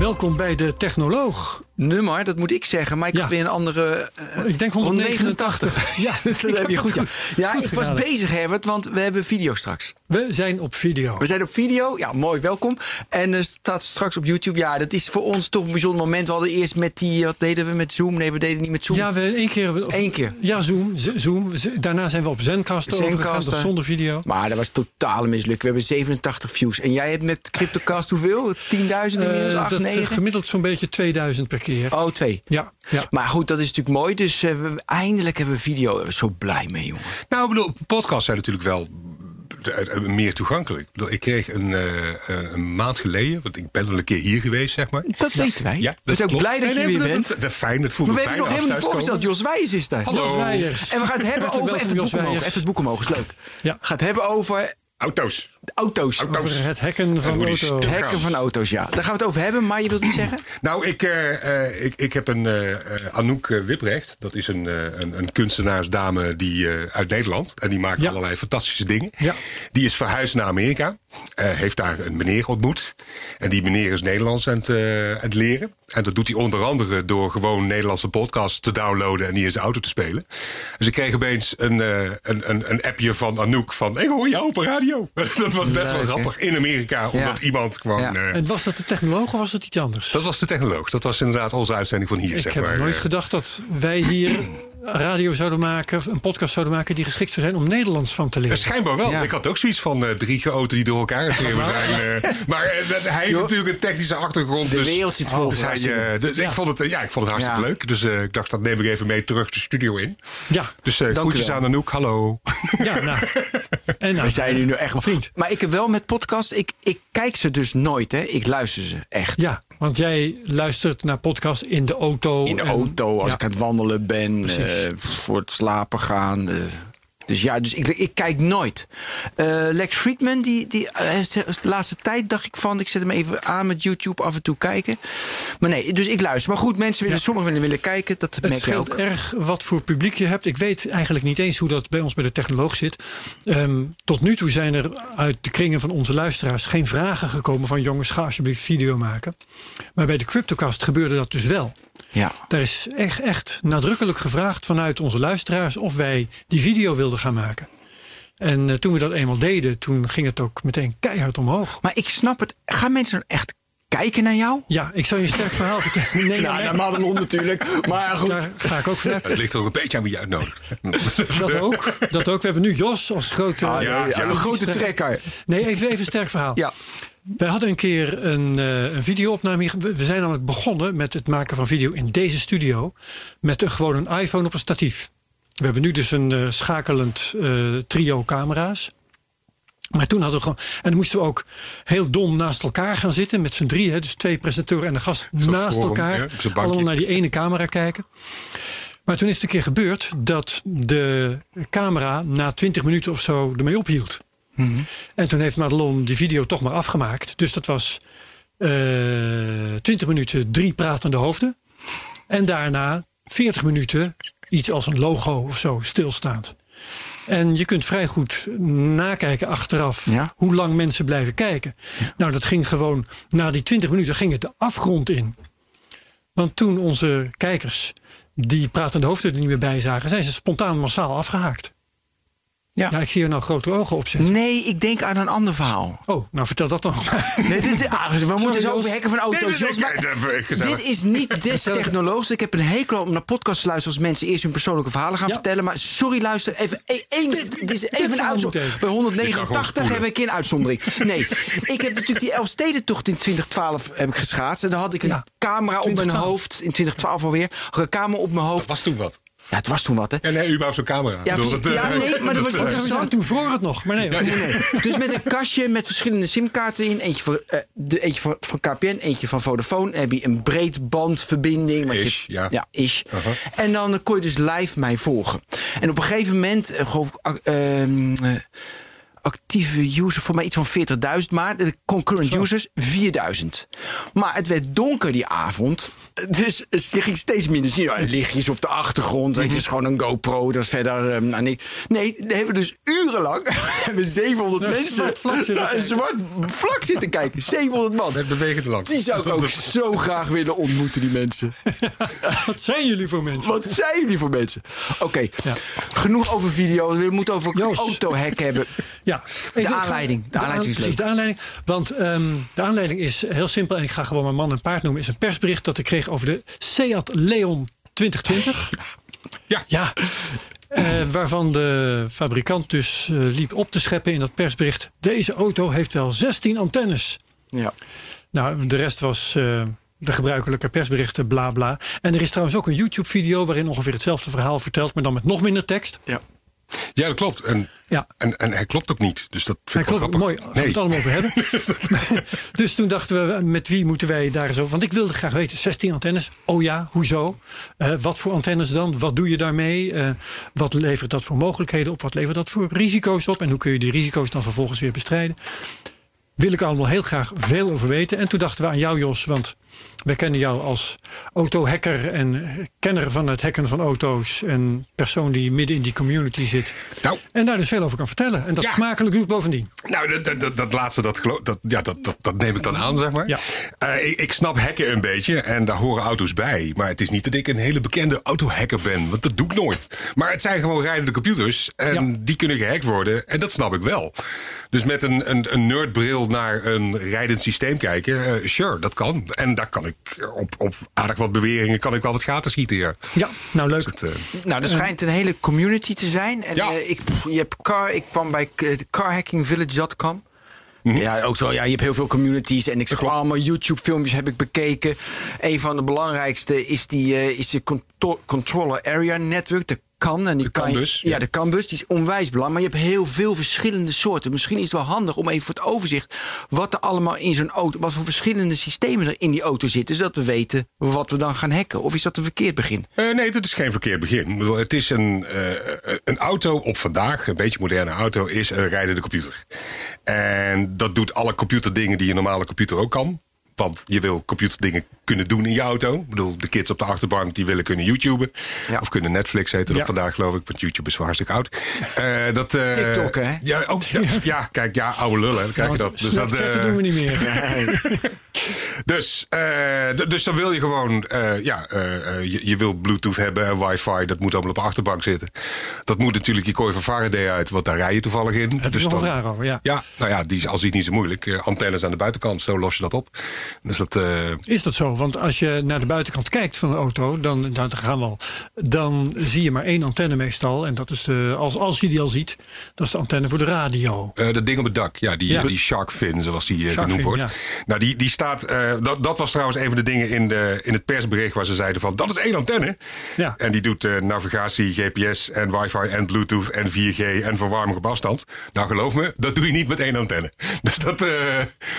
Welkom bij de Technoloog. Nummer, dat moet ik zeggen, maar ik Ja. heb weer een andere. eh, Ik denk 189. Ja, dat heb je goed. Ja, ja goed ik was bezig, Herbert, want we hebben video straks. We zijn op video. We zijn op video. Ja, mooi, welkom. En er staat straks op YouTube. Ja, dat is voor ons toch een bijzonder moment. We hadden eerst met die, wat deden we met Zoom? Nee, we deden niet met Zoom. Ja, we één keer. of- Eén keer. Ja, Zoom. Zoom. Daarna zijn we op Zencaster overgegaan, zonder video. Maar dat was totale misluk. We hebben 87 views. En jij hebt met CryptoCast hoeveel? 10.000 inmiddels? Eh, 8, dat, eh, 9? gemiddeld zo'n beetje 2000 per keer. Oh, twee. Ja, ja. Maar goed, dat is natuurlijk mooi. Dus eh, we, eindelijk hebben we video. Daar ben ik zo blij mee, jongen. Nou, ik bedoel, podcasts zijn natuurlijk wel eh, eh, meer toegankelijk. Ik, kreeg een, een maand geleden, want ik ben al een keer hier geweest, zeg maar. Dat weten wij. Ja, we zijn ook klopt. blij dat je nee, weer bent. Dat, dat, fijn, het voelt Maar we hebben nog helemaal niet voorgesteld. Jos Wijers is daar. Hallo. Jos Wijers. En we gaan het hebben over... Even het boek omhoog. Even het boek omhoog, is leuk. Ja. Gaat hebben over Auto's. Auto's. Auto's. Over het hacken van hoe die auto. stuk- Hekken van auto's, ja. Daar gaan we het over hebben. Maar je wilt iets zeggen? Nou, ik, eh, eh, ik, ik heb een eh, Anouk Wiprecht. Dat is een, een, een kunstenaarsdame die, uit Nederland. En die maakt Ja. allerlei fantastische dingen. Ja. Die is verhuisd naar Amerika. heeft daar een meneer ontmoet. En die meneer is Nederlands aan het, aan het leren. En dat doet hij onder andere door gewoon Nederlandse podcasts te downloaden en die in zijn auto te spelen. Dus ik kreeg opeens een, een, een, een appje van Anouk van... ik hoor jou op radio. dat was best wel grappig in Amerika. Omdat iemand gewoon... Ja. eh, En was dat de technoloog of was dat iets anders? dat was de technoloog. Dat was inderdaad onze uitzending van hier, ik zeg heb maar. nooit Eh, gedacht dat wij hier radio zouden maken, een podcast zouden maken die geschikt zou zijn om Nederlands van te eh, leren. Schijnbaar wel. Ja. Ik had ook zoiets van eh, drie geoten die door elkaar geschreven zijn. eh. maar eh, hij heeft natuurlijk een technische achtergrond. De dus, wereld zit vol dus hij, eh, dus ik, vond het, eh, ja, ik vond het hartstikke Ja. leuk. Dus eh, ik dacht, dat neem ik even mee terug de studio in. Ja, Dus eh groetjes aan Anouk. Hallo. ja, nou. En nou, We zijn nu nu echt wel Vriend. Maar ik heb wel met podcast... Ik, ik kijk ze dus nooit, hè. Ik luister ze echt. Ja, want jij luistert naar podcasts in de auto. In de en- auto, als ja. ik aan het wandelen ben, eh, voor het slapen gaan. eh. Dus ja, dus ik, ik kijk nooit. Eh, Lex Friedman, die, die, eh, de laatste tijd dacht ik van... ik zet hem even aan met YouTube af en toe kijken. Maar nee, dus ik luister. Maar goed, mensen willen, Ja. sommigen willen, kijken. Dat Het merk je scheelt ook. erg wat voor publiek je hebt. Ik weet eigenlijk niet eens hoe dat bij ons bij de technoloog zit. Ehm, tot nu toe zijn er uit de kringen van onze luisteraars geen vragen gekomen van jongens, ga alsjeblieft video maken. Maar bij de Cryptocast gebeurde dat dus wel. Ja. Daar is echt, echt nadrukkelijk gevraagd vanuit onze luisteraars of wij die video wilden gaan maken. En eh, toen we dat eenmaal deden, toen ging het ook meteen keihard omhoog. Maar ik snap het. Gaan mensen echt kijken naar jou? Ja, ik zou je een sterk verhaal vertellen. Nee, Nou, nee, naar Madelon natuurlijk. Maar goed. daar ga ik ook vanuit. Het ligt er ook een beetje aan wie je uitnodigt. Dat ook, dat ook. We hebben nu Jos als grote... Ah, ja, nee, ja. Een grote trekker. Nee, even, even een sterk verhaal. Ja. We hadden een keer een, eh, een videoopname. we zijn namelijk begonnen met het maken van video in deze studio. Met een, gewoon een iPhone op een statief. We hebben nu dus een eh, schakelend eh, trio camera's. Maar toen hadden we gewoon. En dan moesten we ook heel dom naast elkaar gaan zitten. Met z'n drieën. Dus twee presentatoren en een gast naast forum, elkaar. ja, allemaal naar die ene camera kijken. Maar toen is het een keer gebeurd dat de camera na 20 minuten of zo ermee ophield. En toen heeft Madelon die video toch maar afgemaakt. Dus dat was eh 20 minuten drie pratende hoofden. En daarna 40 minuten iets als een logo of zo stilstaand. En je kunt vrij goed nakijken achteraf Ja. hoe lang mensen blijven kijken. Nou, dat ging gewoon, na die 20 minuten ging het de afgrond in. Want toen onze kijkers die pratende hoofden er niet meer bij zagen, zijn ze spontaan massaal afgehaakt. Ja. Ja, ik zie je nou grote ogen opzetten. Nee, ik denk aan een ander verhaal. Oh, nou vertel dat nog maar. Nee, dit is, ah, we moeten zo over hekken van auto's. Maar heb ik dit is niet des technoloogs. Ik heb een hekel om naar podcasts te luisteren als mensen eerst hun persoonlijke verhalen gaan Ja. vertellen. Maar sorry, luister. Even, e- één, dit is even een uitzondering. Bij Je kan 189 gewoon hebben we een keer een uitzondering. Nee, ik heb natuurlijk die Elfstedentocht in 2012 heb ik geschaatst. En daar had ik een Ja, camera op mijn 2012. hoofd. In 2012 alweer. Had ik Een camera op mijn hoofd. Dat was toen wat. Ja, het was toen wat, hè? Ja, nee, überhaupt zo'n camera. Ja. Ja, nee, maar dat was eh, interessant. Toen vroor het nog, maar nee. Nee, nee. Dus met een kastje met verschillende simkaarten in. Eentje, voor, eh, de, eentje van, van KPN, eentje van Vodafone. Dan heb je een breedbandverbinding. want je- Ish, ja. ish. Aha. En dan kon je dus live mij volgen. En op een gegeven moment, eh, actieve users, voor mij iets van 40.000, maar de concurrent users 4.000. Maar het werd donker die avond, dus je ging steeds minder zien. Ja, lichtjes op de achtergrond, weet je, is gewoon een GoPro, dat is verder nou, niet. Nee, daar hebben we dus urenlang hebben 700 Een mensen zwart vlak een zwart vlak zitten kijken. 700 man. Het bewegend land. Die zou ik ook zo graag willen ontmoeten, die mensen. Wat zijn jullie voor mensen? Wat zijn jullie voor mensen? Oké, Ja. genoeg over video. We moeten over autohack hebben. Ja, De Ik ga- aanleiding. De aanleiding is precies, leuk. de aanleiding. Want ehm, de aanleiding is heel simpel. En ik ga gewoon mijn man en paard noemen. Is een persbericht dat ik kreeg over de Seat Leon 2020. Ja. Ja. eh, waarvan de fabrikant dus eh, liep op te scheppen in dat persbericht. Deze auto heeft wel 16 antennes. Ja. Nou, de rest was eh, de gebruikelijke persberichten, bla bla. En er is trouwens ook een YouTube-video waarin ongeveer hetzelfde verhaal vertelt, maar dan met nog minder tekst. ja. Ja, dat klopt. En, Ja. en, en hij klopt ook niet. Dus dat Hij vind ik wel klopt, mooi, gaan we het allemaal over hebben. dus toen dachten we, met wie moeten wij daar zo... Want ik wilde graag weten, 16 antennes. Oh ja, hoezo? Eh, wat voor antennes dan? Wat doe je daarmee? Eh, wat levert dat voor mogelijkheden op? Wat levert dat voor risico's op? En hoe kun je die risico's dan vervolgens weer bestrijden? Wil ik allemaal heel graag veel over weten. En toen dachten we aan jou, Jos, want wij kennen jou als autohacker en eh, kenner van het hacken van auto's. En persoon die midden in die community zit. Nou, En daar dus veel over kan vertellen. En dat Ja. smakelijk doet bovendien. Nou, dat, dat, dat, laatste, dat, dat, ja, dat, dat, dat neem ik dan aan, zeg maar. Ja. Eh, ik, ik snap hacken een beetje en daar horen auto's bij. Maar het is niet dat ik een hele bekende autohacker ben, want dat doe ik nooit. Maar het zijn gewoon rijdende computers en Ja. die kunnen gehackt worden en dat snap ik wel. Dus met een, een, een nerdbril naar een rijdend systeem kijken, eh, sure, dat kan. En daar kan ik op, op aardig wat beweringen kan ik wel wat gaten schieten, ja. Ja, nou leuk. Dat, eh, Nou, er schijnt een hele community te zijn. En Ja. eh, ik, je hebt car, ik kwam bij eh, carhackingvillage.com. Mhm. Ja, ook zo. Ja, je hebt heel veel communities. En ik zag allemaal YouTube-filmpjes heb ik bekeken. Een van de belangrijkste is, die, eh, is de Contro- Controller Area Network. De kan. En die De kan je- CAN-bus, Ja, ja. de kan-bus. Die is onwijs belangrijk. Maar je hebt heel veel verschillende soorten. Misschien is het wel handig om even voor het overzicht... wat er allemaal in zo'n auto... wat voor verschillende systemen er in die auto zitten... zodat we weten wat we dan gaan hacken. Of is dat een verkeerd begin? Eh, nee, dat is geen verkeerd begin. Het is een, eh, een auto op vandaag, een beetje moderne auto, is een rijdende computer. En dat doet alle computerdingen die een normale computer ook kan. Want je wil computerdingen kunnen doen in je auto. Ik bedoel, de kids op de achterbank die willen kunnen YouTuben. Ja. Of kunnen Netflix heten vandaag, geloof ik. Want YouTube is wel hartstikke oud. Eh, dat, eh, TikTok, hè? Ja, ook, ja, ja, kijk, ja, oude lullen. Krijg je dat. Dus dat eh, doen we niet meer. dus, eh, dus dan wil je gewoon, eh, ja, eh, je, je wil Bluetooth hebben en wifi, dat moet allemaal op de achterbank zitten. Dat moet natuurlijk je kooi van Faraday uit, want daar rij je toevallig in. Heb dus je nog een dan- vraag over? Ja. Ja, nou ja, die is als iets niet zo moeilijk. Antennes aan de buitenkant, zo los je dat op. Dus dat, Is dat zo? Want als je naar de buitenkant kijkt van een auto, dan, dan gaan we al. Dan zie je maar één antenne meestal. En dat is de, als, als je die al ziet, dat is de antenne voor de radio. Dat ding op het dak, ja, die, Ja. die shark fin, zoals die genoemd wordt. ja. Nou, die, die staat. eh, dat, dat was trouwens een van de dingen in, de, in het persbericht waar ze zeiden van dat is één antenne. Ja. En die doet eh, navigatie, GPS en wifi en Bluetooth en 4G en verwarming op afstand. Nou, geloof me, dat doe je niet met één antenne. Dus dat. eh,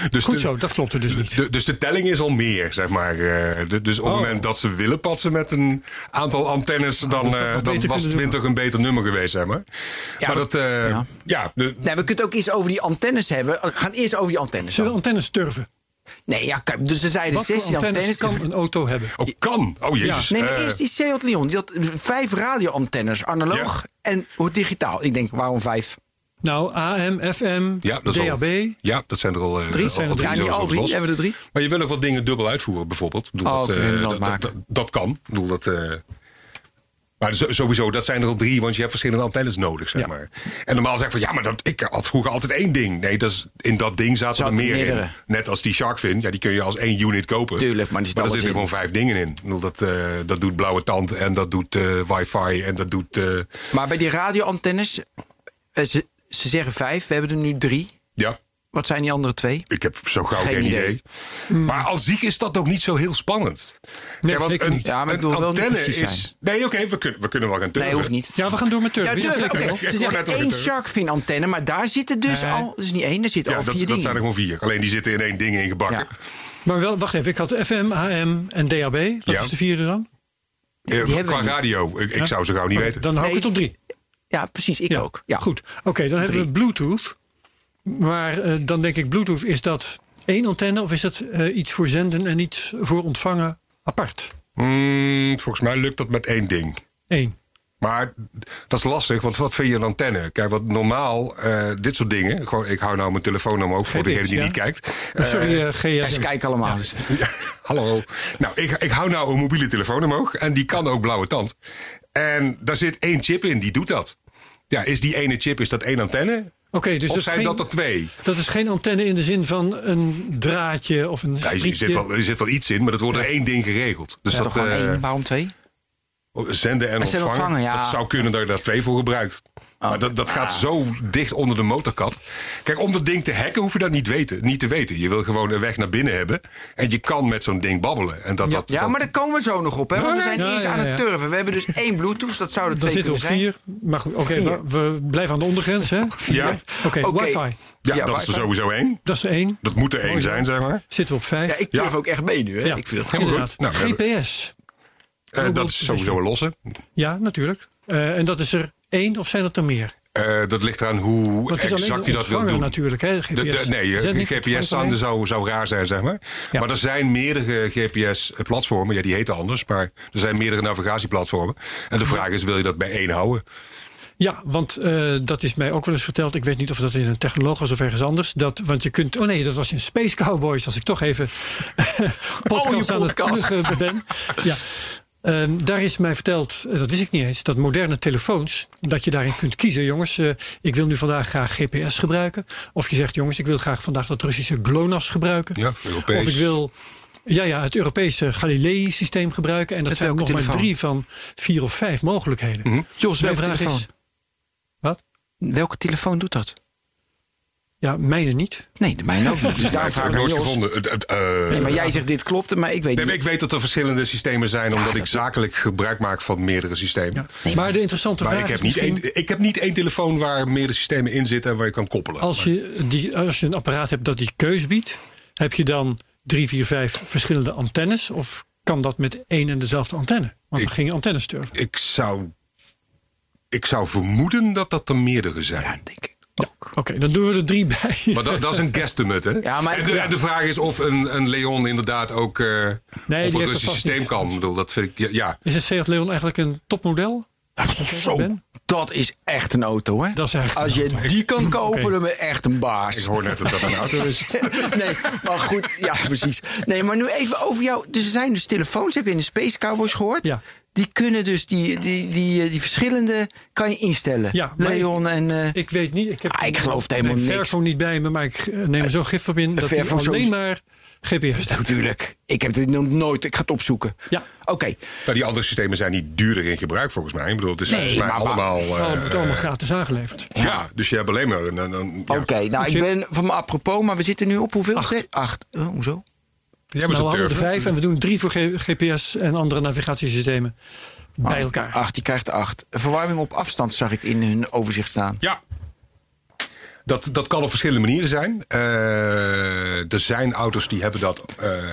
dus Goed de- zo, dat klopt er dus niet. de- dus de telling is al meer, zeg maar. eh, de- dus op het Oh. moment dat ze willen patsen met een aantal antennes, dan, eh, nog dan beter was kunnen doen. 20 een beter nummer geweest, zeg maar. Ja, maar dat- eh, ja. ja, de, Nee, we kunnen ook eens over die antennes hebben. We gaan eerst over die antennes. Zullen we dan. antennes turven? Nee, ja, kijk, dus er zeiden Wat voor 16 antennes antennes. kan een auto hebben? Oh, kan. Oh, jezus. Nee, maar Eh, eerst die Seat Leon. Die had vijf radioantennes, analoog en hoe digitaal. Ik denk, waarom vijf? Nou, AM, FM, ja, dat is al- DAB. ja, dat zijn er al, eh, Drie? al zijn er drie Ja, niet al drie. Hebben we er drie? Maar je wil ook wat dingen dubbel uitvoeren, bijvoorbeeld. Ik bedoel, Oh, dat, eh, dat dat, dat, kan. Ik bedoel, dat, eh, maar sowieso, dat zijn er al drie, want je hebt verschillende antennes nodig, zeg Ja. maar. En normaal zeg van, ja, maar dat, ik had vroeger altijd één ding. Nee, dat is, in dat ding zaten er meer meerdere. in. Net als die Sharkfin, ja, die kun je als één unit kopen. Tuurlijk, maar er alles zitten in. gewoon vijf dingen in. Bedoel, dat, eh, dat doet blauwe tand en dat doet eh, wifi en dat doet... eh, Maar bij die radioantennes, ze, ze zeggen vijf, we hebben er nu drie. Wat zijn die andere twee? Ik heb zo gauw Geen geen, idee. idee. Maar als zich is dat ook niet zo heel spannend. Nee, want zeker een, niet. Ja, maar ik een wil wel is... zijn. Nee, oké, we, kunnen, we kunnen wel gaan turven. Nee, hoeft niet. Ja, we gaan door met Ja, turven. Ja. Ik Ze zeggen één sharkfin antenne, maar daar zitten dus Nee. al... Dat is niet één, er zitten Ja, al dat, vier dat dingen. zijn er gewoon vier. Alleen die zitten in één ding ingebakken. Ja. Maar wel, wacht even. Ik had FM, AM en DAB. Wat Ja. is de vierde dan? Eh, hebben we Qua niet. radio, ik, ik zou ze gauw niet weten. Dan hou ik het op drie. Ja, precies, ik ook. Ja. Goed. Oké, dan hebben we. Bluetooth. Maar eh, dan denk ik, Bluetooth, is dat één antenne of is dat eh, iets voor zenden en iets voor ontvangen apart? Hmm, volgens mij lukt dat met één ding. Eén. Maar dat is lastig, want wat vind je een antenne? Kijk, wat normaal, eh, dit soort dingen. Gewoon, ik hou nou mijn telefoon omhoog voor degene die ja. niet kijkt. Sorry, ze kijken allemaal. Ja, hallo. Nou, ik, ik hou nou een mobiele telefoon omhoog en die kan ook blauwe tand. En daar zit één chip in, die doet dat. Ja, is die ene chip, is dat één antenne? Oké, dus of dat zijn geen, dat er twee? dat is geen antenne in de zin van een draadje of een Ja, er, zit wel, er zit wel iets in, maar dat wordt er één ding geregeld. Dus Ja, dat eh, één, waarom twee? zenden en ontvangen, ontvangen, ja. dat zou kunnen dat je daar twee voor gebruikt. Maar dat, dat gaat zo dicht onder de motorkap. Kijk, om dat ding te hacken hoef je dat niet, weten, niet te weten. Je wil gewoon een weg naar binnen hebben. En je kan met zo'n ding babbelen. En dat, dat, Ja, dat- maar daar komen we zo nog op. Hè? Want we zijn Ja, eerst ja, aan het ja. turven. We hebben dus één Bluetooth, dat zou er Dan twee zitten we kunnen op zijn. vier. Maar goed, oké, Vier. we, we blijven aan de ondergrens, hè? Ja. Oké, Oké. wifi. ja, Ja, dat is er sowieso één. Dat is er één. Dat moet er één Mooi zijn, zeg maar. Zitten we op vijf. Ja, ik turf ook echt mee nu. Hè? Ja, Ik vind het helemaal goed. Nou, GPS. Eh, dat is sowieso een losse. Ja, natuurlijk. Eh, en dat is er één of zijn dat er meer? Eh, dat ligt eraan hoe exact je dat wil doen. natuurlijk. Hè? GPS. De, de- nee, eh, Zending, GPS-zenden zou, zou raar zijn, zeg maar. Ja. Maar er zijn meerdere GPS-platformen. Ja, die heten anders. Maar er zijn meerdere navigatieplatformen. En de vraag is, wil je dat bij één houden? Ja, want eh, dat is mij ook wel eens verteld. Ik weet niet of dat in een technoloog was of ergens anders. Dat, want je kunt. Oh nee, dat was in Space Cowboys. Als ik toch even podcast je aan het ben. Ja. Ehm, daar is mij verteld, eh, dat wist ik niet eens, dat moderne telefoons, dat je daarin kunt kiezen. Jongens, eh, ik wil nu vandaag graag GPS gebruiken. Of je zegt, jongens, ik wil graag vandaag dat Russische GLONASS gebruiken. Ja, Europees. Of ik wil ja, ja, het Europese Galilei-systeem gebruiken. En dat zijn nog maar drie van vier of vijf mogelijkheden. Jos, welke vraag telefoon? is. Wat? Welke telefoon doet dat? Ja, mijne niet. Nee, de mijne ook niet. Dus daar Ik vraag heb ik nooit gevonden. Eh, Nee, maar jij zegt dit klopt, maar ik weet Nee, niet. ik weet dat er verschillende systemen zijn, omdat ik zakelijk gebruik maak van meerdere systemen. maar de interessante Maar vraag ik heb, is niet misschien... één, ik heb niet één telefoon waar meerdere systemen in zitten en waar je kan koppelen. Als je, die, als je een apparaat hebt dat die keus biedt, heb je dan drie, vier, vijf verschillende antennes? Of kan dat met één en dezelfde antenne? Want we Ik- gingen antennes turven. Ik zou, ik zou vermoeden dat dat er meerdere zijn. Ja, denk ik. Oké, dan doen we er drie bij. Maar dat, dat is een guesstimate, hè? Ja, maar- en, de, en de vraag is of een, een Leon inderdaad ook eh, die op een dat Russisch systeem niet. kan. Ik bedoel, dat vind ik, ja, ja. Is het Seat Leon eigenlijk een topmodel? Zo, Ben? dat is echt een auto, hè? Dat is echt een Als je auto. die kan kopen, dan ben je echt een baas. Ik hoor net dat dat een auto is. nee, maar goed, ja, precies. Nee, maar nu even over jou. Dus er zijn dus telefoons, heb je in de Space Cowboys gehoord? Ja. Die kunnen dus die, die, die, die verschillende kan je instellen. Ja, Leon en. eh, Ik weet niet. Ik heb Ah, ik geloof het helemaal niks. Fairphone niet bij me, maar ik eh, neem er zo gif op in dat hij alleen maar GPS doet. natuurlijk. Ik heb dit nog nooit. Ik ga het opzoeken. Ja. Oké. Nou, die andere systemen zijn niet duurder in gebruik volgens mij. Ik bedoel, het is Nee, volgens mij maar allemaal... eh, Oh, het wordt allemaal gratis aangeleverd. ja. dus je hebt alleen maar een... een, een ja. Oké, nou ik ben van me apropos, maar we zitten nu op hoeveel? Acht. Acht. Oh, hoezo? Hebben Nou, we hadden er vijf en we doen drie voor GPS en andere navigatiesystemen bij elkaar. Acht, die krijgt acht. Verwarming op afstand zag ik in hun overzicht staan. Ja. Dat, dat kan op verschillende manieren zijn. Eh, er zijn auto's die hebben dat eh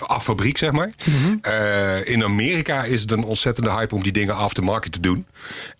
af fabriek, zeg maar. Eh, in Amerika is het een ontzettende hype om die dingen aftermarket te doen.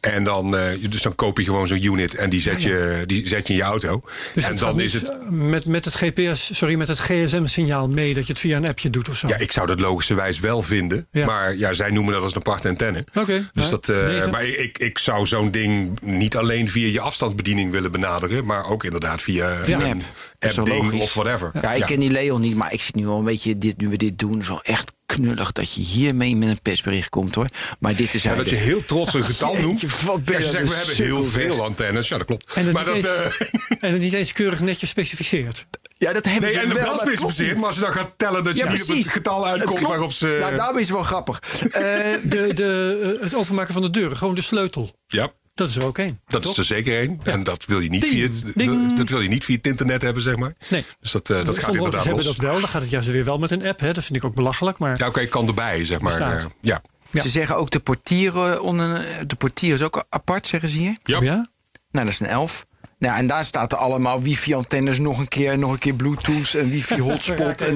En dan, eh, dus dan koop je gewoon zo'n unit en die zet, je, die zet je in je auto. Dus en het dan gaat is het. met, met het GPS, sorry, met het GSM-signaal mee dat je het via een appje doet of zo. Ja, ik zou dat logischerwijs wel vinden. Ja. Maar ja, zij noemen dat als een aparte antenne. Oké, Dus ja, dat, eh, maar ik, ik zou zo'n ding niet alleen via je afstandsbediening willen benaderen. Maar ook inderdaad via een app-ding of whatever. Ja, ik ken die Leon niet, maar ik zit nu al een beetje, dit, nu we dit doen, is wel echt knullig dat je hiermee met een persbericht komt hoor. Maar dit is Ja, dat je heel trots een getal noemt. wat ben Kijk, je ze zeggen, we hebben heel veel antennes. Ja, dat klopt. En het, maar niet dat, eens, eh, en het niet eens keurig netjes specificeert. Ja, dat hebben nee, ze en wel, maar klopt specificeerd. niet. Maar als je dan gaat tellen dat je Ja, niet op het getal uitkomt waarop ze... Nou, daarom is het wel grappig. Eh, De, de, eh, het openmaken van de deuren, gewoon de sleutel. Ja. Dat is er ook één. Dat toch? is er zeker één. En dat wil, je niet Ding, via het, ding. dat wil je niet via het internet hebben, zeg maar. Nee. Dus dat, eh, dat gaat inderdaad hebben los. dat wel. Dan gaat het juist weer wel met een app. Hè. Dat vind ik ook belachelijk. Maar Ja, oké, kan erbij, zeg maar. Eh, ja. Ja. Ze zeggen ook de portieren onder de portier is ook apart, zeggen ze hier. Ja. Oh ja? Nou, dat is een 11. Nou, en daar staat er allemaal wifi-antennes nog een keer, nog een keer Bluetooth en wifi-hotspot. en,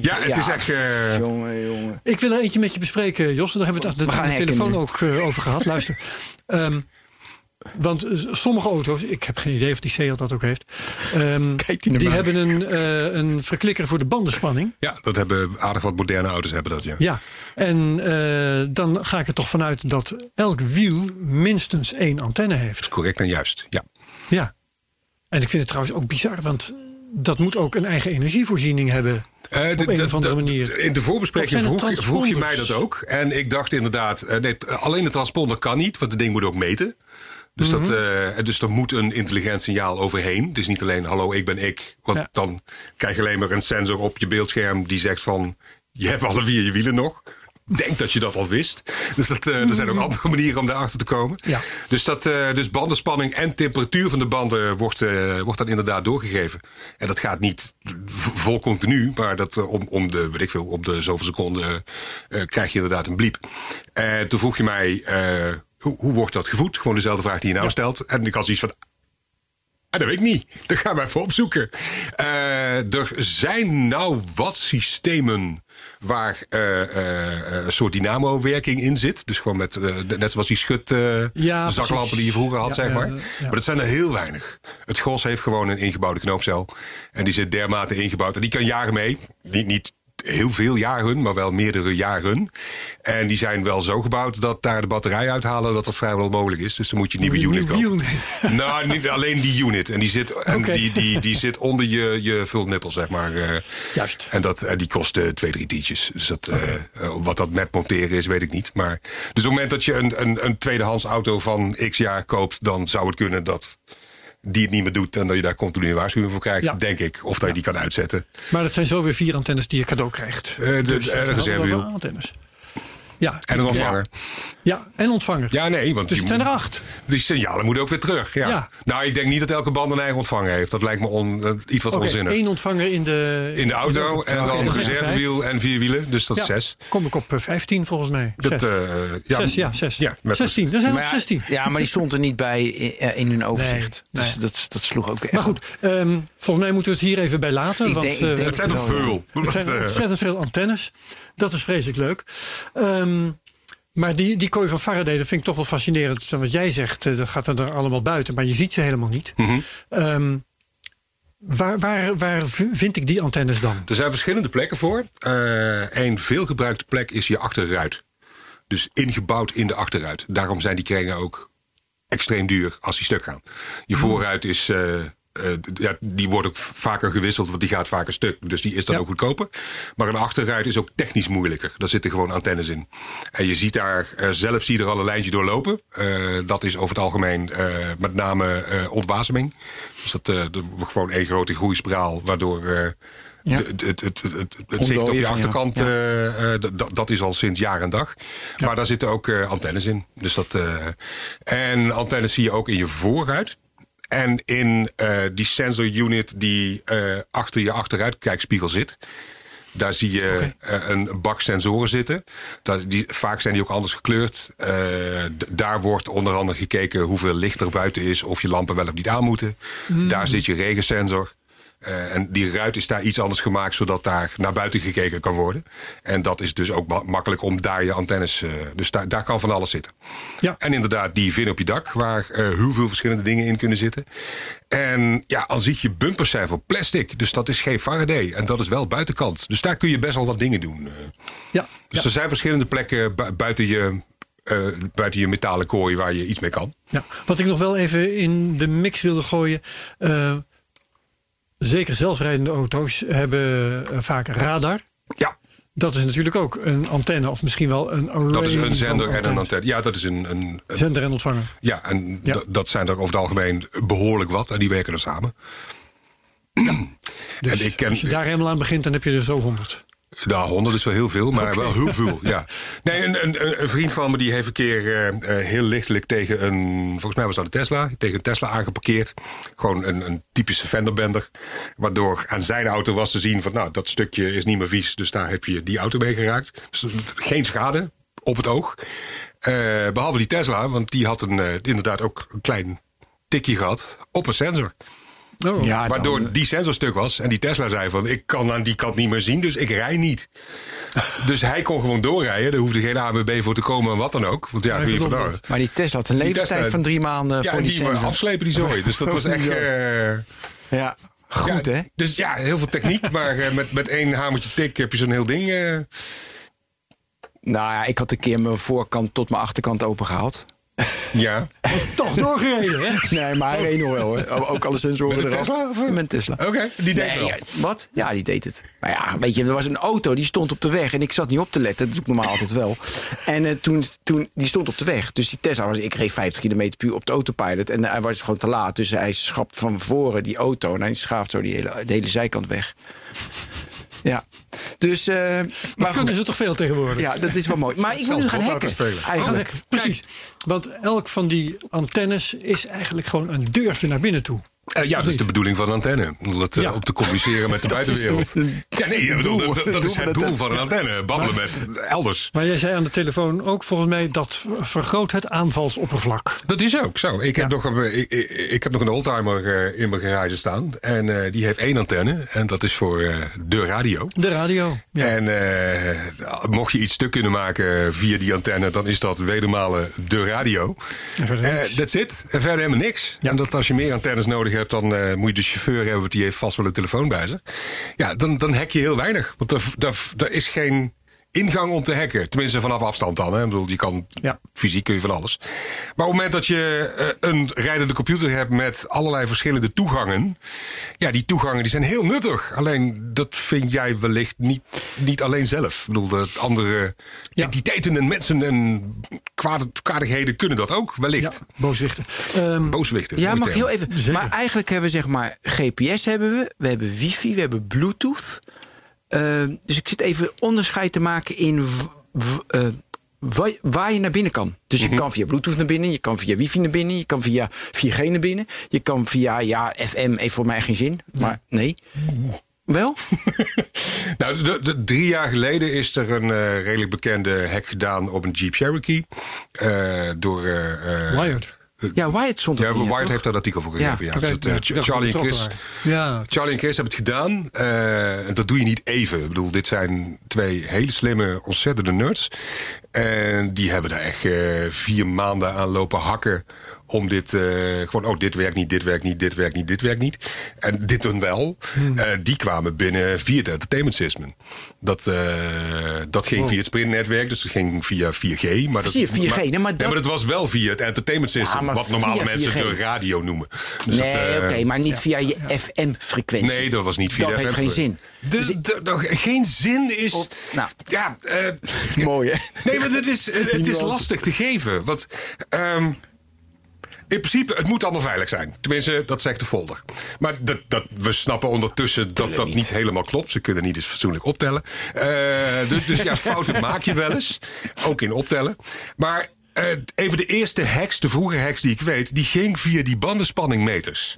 ja, het is echt... eh, jongen, jongen. Ik wil er eentje met je bespreken, Jos. Daar hebben we het aan de, telefoon nu. ook eh, over gehad. Luister. Ehm, want eh, sommige auto's, ik heb geen idee of die Seat dat ook heeft. ehm, Kijk die hebben een, eh, een verklikker voor de bandenspanning. ja, dat hebben aardig wat moderne auto's hebben dat, ja. Ja, en eh, dan ga ik er toch vanuit dat elk wiel minstens één antenne heeft. Correct en juist, ja. Ja. En ik vind het trouwens ook bizar, want dat moet ook een eigen energievoorziening hebben. Op de- een of andere de- manier. In de voorbespreking vroeg, vroeg je mij dat ook. En ik dacht inderdaad, nee, alleen de transponder kan niet, want het ding moet ook meten. Dus, Mhm. dat, eh, dus er moet een intelligent signaal overheen. Dus niet alleen hallo, ik ben ik. Want Ja. dan krijg je alleen maar een sensor op je beeldscherm die zegt van je hebt alle vier je wielen nog. Denk dat je dat al wist. Dus dat, eh, er zijn ook andere manieren om daarachter te komen. Ja. Dus, dat, eh, dus bandenspanning en temperatuur van de banden wordt, eh, wordt dan inderdaad doorgegeven. En dat gaat niet vol continu, maar dat, om, om de, weet ik veel, om de zoveel seconden eh, krijg je inderdaad een bliep. En toen vroeg je mij, eh, hoe, hoe wordt dat gevoed? Gewoon dezelfde vraag die je nou stelt. En ik had zoiets van, Ah, dat weet ik niet. Dat gaan we even opzoeken. Eh, er zijn nou wat systemen waar eh, eh, een soort dynamo-werking in zit. Dus gewoon met, net zoals die schut Ja, zaklampen die je vroeger had, Ja, zeg maar. ja. Maar dat zijn er heel weinig. Het gros heeft gewoon een ingebouwde knoopcel. En die zit dermate ingebouwd. En die kan jaren mee. Niet, niet heel veel jaren, maar wel meerdere jaren. En die zijn wel zo gebouwd dat daar de batterij uithalen... dat dat vrijwel mogelijk is. Dus dan moet je een nieuwe unit kopen. wiel. Nou, niet alleen die unit. En die zit, en die, die, die zit onder je, je vulnippel, zeg maar. eh. Juist. En dat, en die kost eh, twee, drie tientjes. Dus dat, eh, eh, wat dat met monteren is, weet ik niet. Maar, dus op het moment dat je een, een, een tweedehands auto van x jaar koopt... dan zou het kunnen dat die het niet meer doet... en dat je daar continu een waarschuwing voor krijgt, Ja. denk ik. Of dat je die kan uitzetten. Maar dat zijn zo weer vier antennes die je cadeau krijgt. Eh, de- Dus en een dat zijn reservewiel. wel antennes. Ja. En een ontvanger. Ja, en ontvanger. Ja, nee, want Dus het zijn er acht. Die signalen moeten ook weer terug. Ja. Ja. Nou, ik denk niet dat elke band een eigen ontvanger heeft. Dat lijkt me on, eh, iets wat onzinnig. één ontvanger in de... In de auto en dan een zijn er reservewiel en vier wielen. Dus dat is zes. kom ik op eh, 15 volgens mij. Dat, Zes. eh, ja, zes, ja, zes. Ja, met- 16, dat zijn er Maar, 16. ja, maar die stond er niet bij in, eh, in hun overzicht. Nee, dus nee. Dat, dat sloeg ook echt Maar goed, ehm, volgens mij moeten we het hier even bij laten. Ik want denk- ik eh, denk Het zijn er veel. het zijn eh, ontzettend veel antennes. Dat is vreselijk leuk. Ehm, maar die, die kooi van Faraday, dat vind ik toch wel fascinerend. Wat jij zegt, eh, dat gaat er allemaal buiten. Maar je ziet ze helemaal niet. Mhm. Ehm, waar, waar, waar vind ik die antennes dan? Er zijn verschillende plekken voor. Eh een veelgebruikte plek is je achterruit. Dus ingebouwd in de achterruit. Daarom zijn die kringen ook extreem duur als die stuk gaan. Je voorruit is. eh, eh, ja, die wordt ook vaker gewisseld, want die gaat vaker stuk. Dus die is dan Ja. ook goedkoper. Maar een achterruit is ook technisch moeilijker. Daar zitten gewoon antennes in. En je ziet daar, eh, zelf zie je er al een lijntje doorlopen. Eh, dat is over het algemeen met name ontwaseming. Dus dat wordt gewoon één grote groeispiraal, waardoor. Ja. de- Het, het, het, zicht op je achterkant, Ja. dat- is al sinds jaar en dag. Maar daar zitten ook antennes in. Dus dat, en antennes zie je ook in je voorruit. En in eh, die sensor unit die eh, achter je achteruitkijkspiegel zit. Daar zie je eh, een bak sensoren zitten. Dat, die, vaak zijn die ook anders gekleurd. Daar wordt onder andere gekeken hoeveel licht er buiten is. Of je lampen wel of niet aan moeten. Daar zit je regensensor. Eh, en die ruit is daar iets anders gemaakt, zodat daar naar buiten gekeken kan worden. En dat is dus ook ma- makkelijk om daar je antennes. eh, dus daar, daar kan van alles zitten. Ja. En inderdaad, die vin op je dak, waar eh, heel veel verschillende dingen in kunnen zitten. En ja, al ziet je bumpers zijn van plastic. Dus dat is geen Faraday. En dat is wel buitenkant. Dus daar kun je best wel wat dingen doen. Ja, Dus ja, er zijn verschillende plekken bu- buiten je. buiten je metalen kooi waar je iets mee kan. ja. Wat ik nog wel even in de mix wilde gooien. Zeker zelfrijdende auto's hebben eh, vaak radar. Ja, Dat is natuurlijk ook een antenne of misschien wel een array dat is een zender en een antenne. Ja, dat is een. een, een- Zender en ontvanger. ja, en Ja. dat zijn er over het algemeen behoorlijk wat. En die werken er samen. Dus en ik ken, als je daar helemaal aan begint, dan heb je er zo honderd. Nou, 100 is wel heel veel, maar wel heel veel. Ja. Nee, een, een, een vriend van me die heeft een keer eh, eh, heel lichtelijk tegen een, volgens mij was dat een Tesla, tegen een Tesla aangeparkeerd. Gewoon een, een typische fenderbender. Waardoor aan zijn auto was te zien van, nou, dat stukje is niet meer vies, dus daar heb je die auto mee geraakt. Dus geen schade op het oog. Eh, behalve die Tesla, want die had een, eh, inderdaad ook een klein tikje gehad op een sensor. Oh. Ja, Waardoor dan- die sensor stuk was. En die Tesla zei van, ik kan aan die kant niet meer zien, dus ik rij niet. dus hij kon gewoon doorrijden. Er hoefde geen AWB voor te komen en wat dan ook. Want ja, Maar die Tesla had een leeftijd Tesla- van drie maanden Ja, voor die, die maar sensor. afslepen die zooi. Dus dat was echt... eh, Ja, goed ja, hè? Dus ja, heel veel techniek. maar eh, met, met één hamertje tik heb je zo'n heel ding. eh. Nou ja, ik had een keer mijn voorkant tot mijn achterkant open gehaald. Ja. Toch doorgereden, hè? Nee, maar hij reed nog wel hoor. Ook alle sensoren Met een eraf. Tesla, of, eh? Met een Tesla. Oké, die deed Nee, wel. ja, wat? Ja, die deed het. Maar ja, weet je, er was een auto die stond op de weg en ik zat niet op te letten. Dat doe ik normaal altijd wel. En eh, toen, toen, die stond op de weg. Dus die Tesla was, ik reed 50 km per uur op de autopilot. En hij was gewoon te laat. Dus hij schapt van voren die auto en hij schaaft zo die hele, de hele zijkant weg. Ja, dus. eh, maar. Kunnen ze toch veel tegenwoordig? Ja, dat is wel mooi. Maar ik wil nu gaan hacken. spelen. Eigenlijk. Oh, Precies. Want elk van die antennes is eigenlijk gewoon een deurtje naar binnen toe. Eh, ja, dat is de bedoeling van een antenne. Om dat, eh, Ja. om te communiceren met de buitenwereld. Ja, nee, ik bedoel, dat, dat is het doel van een antenne. Babbelen met elders. Maar jij zei aan de telefoon ook volgens mij dat vergroot het aanvalsoppervlak. Dat is ook zo. Ik heb, nog, een, ik, ik, ik heb nog een oldtimer eh, in mijn garage staan. En eh, die heeft één antenne. En dat is voor eh, de radio. De radio. Ja. En eh, mocht je iets stuk kunnen maken via die antenne, dan is dat wedermalen de radio. En verder Eh, niks. That's it. En verder helemaal niks. En dat als je meer antennes nodig hebt, dan eh, moet je de chauffeur hebben, want die heeft vast wel een telefoon bij zich. Ja, dan, dan hack je heel weinig. Want daar, daar, daar is geen ingang om te hacken. Tenminste, vanaf afstand dan. Hè. Ik bedoel, je kan, Ja. fysiek kun je van alles. Maar op het moment dat je eh, een rijdende computer hebt met allerlei verschillende toegangen. Ja, die toegangen die zijn heel nuttig. Alleen dat vind jij wellicht niet, niet alleen zelf. Ik bedoel, dat andere Ja. entiteiten en mensen en kwaad, kwadigheden kunnen dat ook, wellicht. Ja, booswichten. Ehm, Booswichten. Ja, mag heel even. Zeker. Maar eigenlijk hebben we zeg maar GPS hebben we, we hebben wifi, we hebben bluetooth. Eh, dus ik zit even onderscheid te maken in w- w- eh, wa- waar je naar binnen kan. Dus Mhm. je kan via bluetooth naar binnen, je kan via wifi naar binnen, je kan via 4G naar binnen, je kan via ja FM heeft voor mij geen zin, maar nee. Wel? Nou, de, de- drie jaar geleden is er een eh, redelijk bekende hack gedaan op een Jeep Cherokee. eh, door. eh, eh, Wired. Ja, Wyatt stond er Ja, toch? heeft daar een artikel voor gegeven. Ja, Dus dat, eh, Charlie en Chris. Ja, Charlie en Chris hebben het gedaan. eh, en dat doe je niet even. Ik bedoel, dit zijn twee hele slimme, ontzettende nerds. En die hebben daar echt eh, vier maanden aan lopen hakken. Om dit, eh, gewoon, oh, dit werkt niet, dit werkt niet, dit werkt niet, dit werkt niet. En dit dan wel. Hmm. Eh, die kwamen binnen via het entertainment system. Dat, eh, dat ging via het sprintnetwerk, dus dat ging via 4G. Maar dat, Via 4G, maar, nee, maar ja, dat- maar dat was wel via het entertainment system. Ja, wat normale via mensen 4G. de radio noemen. Dus Nee, dat, oké, maar niet via je FM-frequentie. Nee, dat was niet via Dat de heeft FM. geen zin. De, de- geen zin is. Op- nou. ja, Mooi, hè? nee, maar het is, het is lastig te geven. Want ehm, in principe, het moet allemaal veilig zijn. Tenminste, dat zegt de folder. Maar dat, dat, we snappen ondertussen dat dat niet. helemaal klopt. Ze kunnen niet eens fatsoenlijk optellen. Eh, dus, dus ja, fouten maak je wel eens. Ook in optellen. Maar eh, even de eerste hacks, de vroege hacks die ik weet... die ging via die bandenspanningmeters.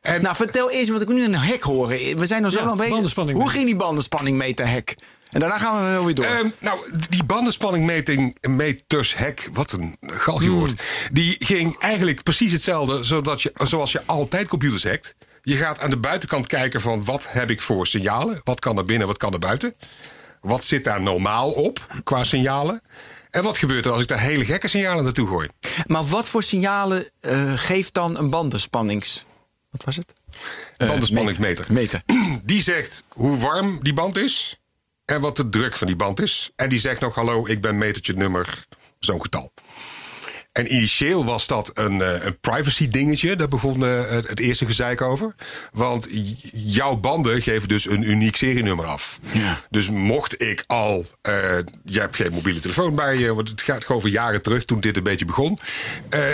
En Nou, vertel eerst wat ik nu een hek hoor. We zijn nog zo lang bezig. Hoe ging die bandenspanning meter hek? En daarna gaan we wel weer door. Ehm, nou, die bandenspanningmeting, meters hek, wat een galgje Hmm. Die ging eigenlijk precies hetzelfde zodat je, zoals je altijd computers hackt. Je gaat aan de buitenkant kijken van wat heb ik voor signalen? Wat kan er binnen, wat kan er buiten? Wat zit daar normaal op qua signalen? En wat gebeurt er als ik daar hele gekke signalen naartoe gooi? maar wat voor signalen eh, geeft dan een bandenspannings... Wat was het? Eh, Bandenspanningmeter. Meter. Die zegt hoe warm die band is en wat de druk van die band is. En die zegt nog: Hallo, ik ben metertje nummer zo'n getal. En initieel was dat een, eh, een privacy dingetje. Daar begon eh, het, het eerste gezeik over. Want jouw banden geven dus een uniek serienummer af. Ja. Dus mocht ik al... eh je hebt geen mobiele telefoon bij je. Want het gaat gewoon over jaren terug toen dit een beetje begon.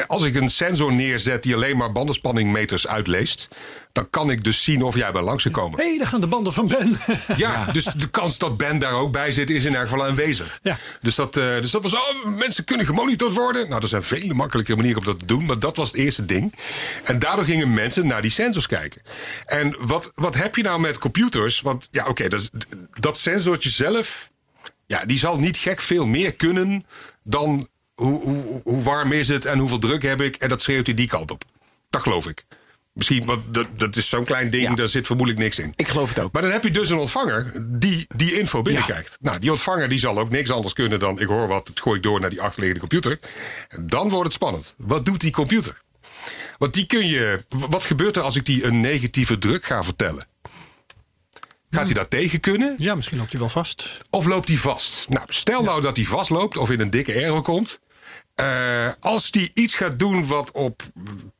Als ik een sensor neerzet die alleen maar bandenspanningmeters uitleest... dan kan ik dus zien of jij bent langsgekomen. Hé, hey, daar gaan de banden van Ben. Ja, dus de kans dat Ben daar ook bij zit is in elk geval aanwezig. Ja. Dus, dat, eh, dus dat was, oh, mensen kunnen gemonitord worden. Nou, er zijn vele makkelijke manieren om dat te doen, maar dat was het eerste ding. En daardoor gingen mensen naar die sensors kijken. En wat, wat heb je nou met computers? Want ja, oké, dat sensortje zelf, ja, die zal niet gek veel meer kunnen dan hoe, hoe, hoe warm is het en hoeveel druk heb ik. En dat schreeuwt hij die kant op. Dat geloof ik. Misschien, want dat, dat is zo'n klein ding, Ja. daar zit vermoedelijk niks in. Ik geloof het ook. Maar dan heb je dus een ontvanger die die info binnenkrijgt. Nou, die ontvanger die zal ook niks anders kunnen dan... ik hoor wat, dat gooi ik door naar die achterliggende computer. Dan wordt het spannend. Wat doet die computer? Want die kun je... Wat gebeurt er als ik die een negatieve druk ga vertellen? Gaat hij daar tegen kunnen? Ja, misschien loopt hij wel vast. Of loopt hij vast? Nou, stel nou dat hij vastloopt of in een dikke error komt. Eh, als die iets gaat doen wat op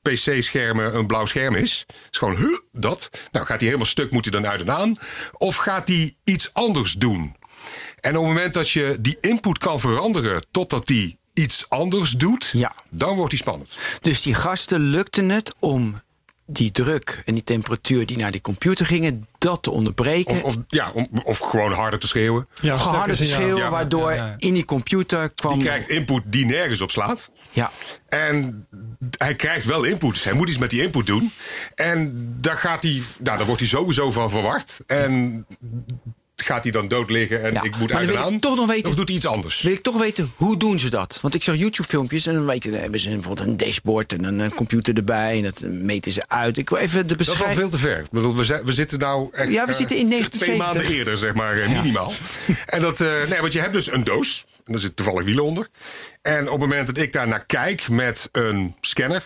PC-schermen een blauw scherm is. is gewoon huh, dat. Nou, gaat hij helemaal stuk, moet hij dan uit en aan. Of gaat hij iets anders doen? En op het moment dat je die input kan veranderen totdat die iets anders doet, Ja. dan wordt die spannend. Dus die gasten lukte het om die druk en die temperatuur die naar die computer gingen, dat te onderbreken. Of, of, ja, om, of gewoon harder te schreeuwen. Ja, Gewoon harder te schreeuwen, Ja, waardoor ja, ja. in die computer kwam. Die krijgt input die nergens op slaat. Ja, En hij krijgt wel input. Dus hij moet iets met die input doen. En daar, gaat hij, nou, daar wordt hij sowieso van verward. En gaat hij dan dood liggen en Ja, ik moet maar dan uit en wil ik aan? toch nog weten- Of doet hij iets anders? wil ik toch weten hoe doen ze dat? Want ik zag YouTube-filmpjes en dan weten, dan hebben ze bijvoorbeeld een dashboard en een, een computer erbij en dat meten ze uit. Ik wil even de Dat is wel beschrijving. veel te ver. Ik bedoel, we, zitten nou echt, Ja, we eh, zitten in Twee 1970. maanden eerder, zeg maar, eh, minimaal. En dat, eh, nee, want je hebt dus een doos. En daar zit toevallig wielen onder. En op het moment dat ik daar naar kijk met een scanner...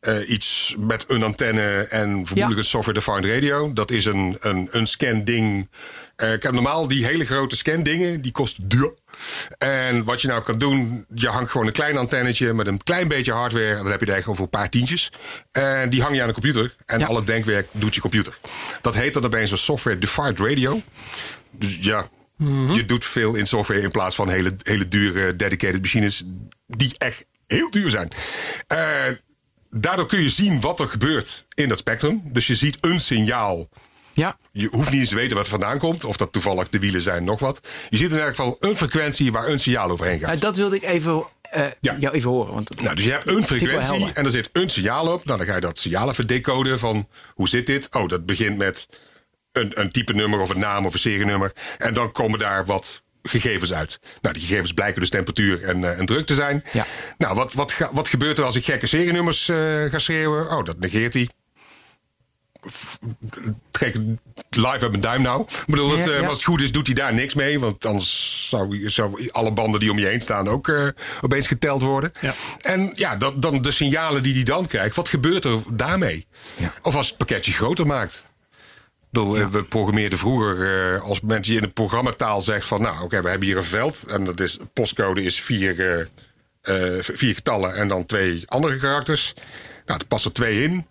eh, iets met een antenne en vermoedelijk Ja. een software-defined radio. Dat is een, een, een scan-ding. Eh, ik heb normaal die hele grote scan-dingen, die kosten duur. En wat je nou kan doen, je hangt gewoon een klein antennetje met een klein beetje hardware. En dan heb je het eigenlijk over een paar tientjes. En die hang je aan de computer. En Ja. al het denkwerk doet je computer. Dat heet dan opeens een software-defined radio. Dus ja, je doet veel in software in plaats van hele, hele dure dedicated machines die echt heel duur zijn. Eh, daardoor kun je zien wat er gebeurt in dat spectrum. Dus je ziet een signaal. Ja, Je hoeft niet eens te weten het vandaan komt. Of dat toevallig de wielen zijn, nog wat. Je ziet in elk geval een frequentie waar een signaal overheen gaat. nou, dat wilde ik even, eh, Ja. jou even horen. Want Nou, dus je hebt een frequentie en er zit een signaal op. Nou, dan ga je dat signaal even decoden van hoe zit dit? Oh, dat begint met een, een type nummer of een naam of een serienummer. En dan komen daar wat gegevens uit. Nou, die gegevens blijken dus temperatuur en, eh, en druk te zijn. Ja. Nou, wat, wat, wat gebeurt er als ik gekke serienummers eh, ga schreeuwen? Oh, dat negeert hij. Het live uit mijn duim nou. Ik bedoel, het, Ja, eh, ja. als het goed is, doet hij daar niks mee. Want anders zou, zou alle banden die om je heen staan ook eh, opeens geteld worden. Ja. En ja, dat, dan de signalen die hij dan krijgt, wat gebeurt er daarmee? Ja. Of als het pakketje groter maakt. Bedoel, We programmeerden vroeger, eh, als mensen in de programmataal zegt van... nou, oké, we hebben hier een veld en dat is, postcode is vier, eh, eh, vier getallen en dan twee andere karakters. Nou, er passen twee in.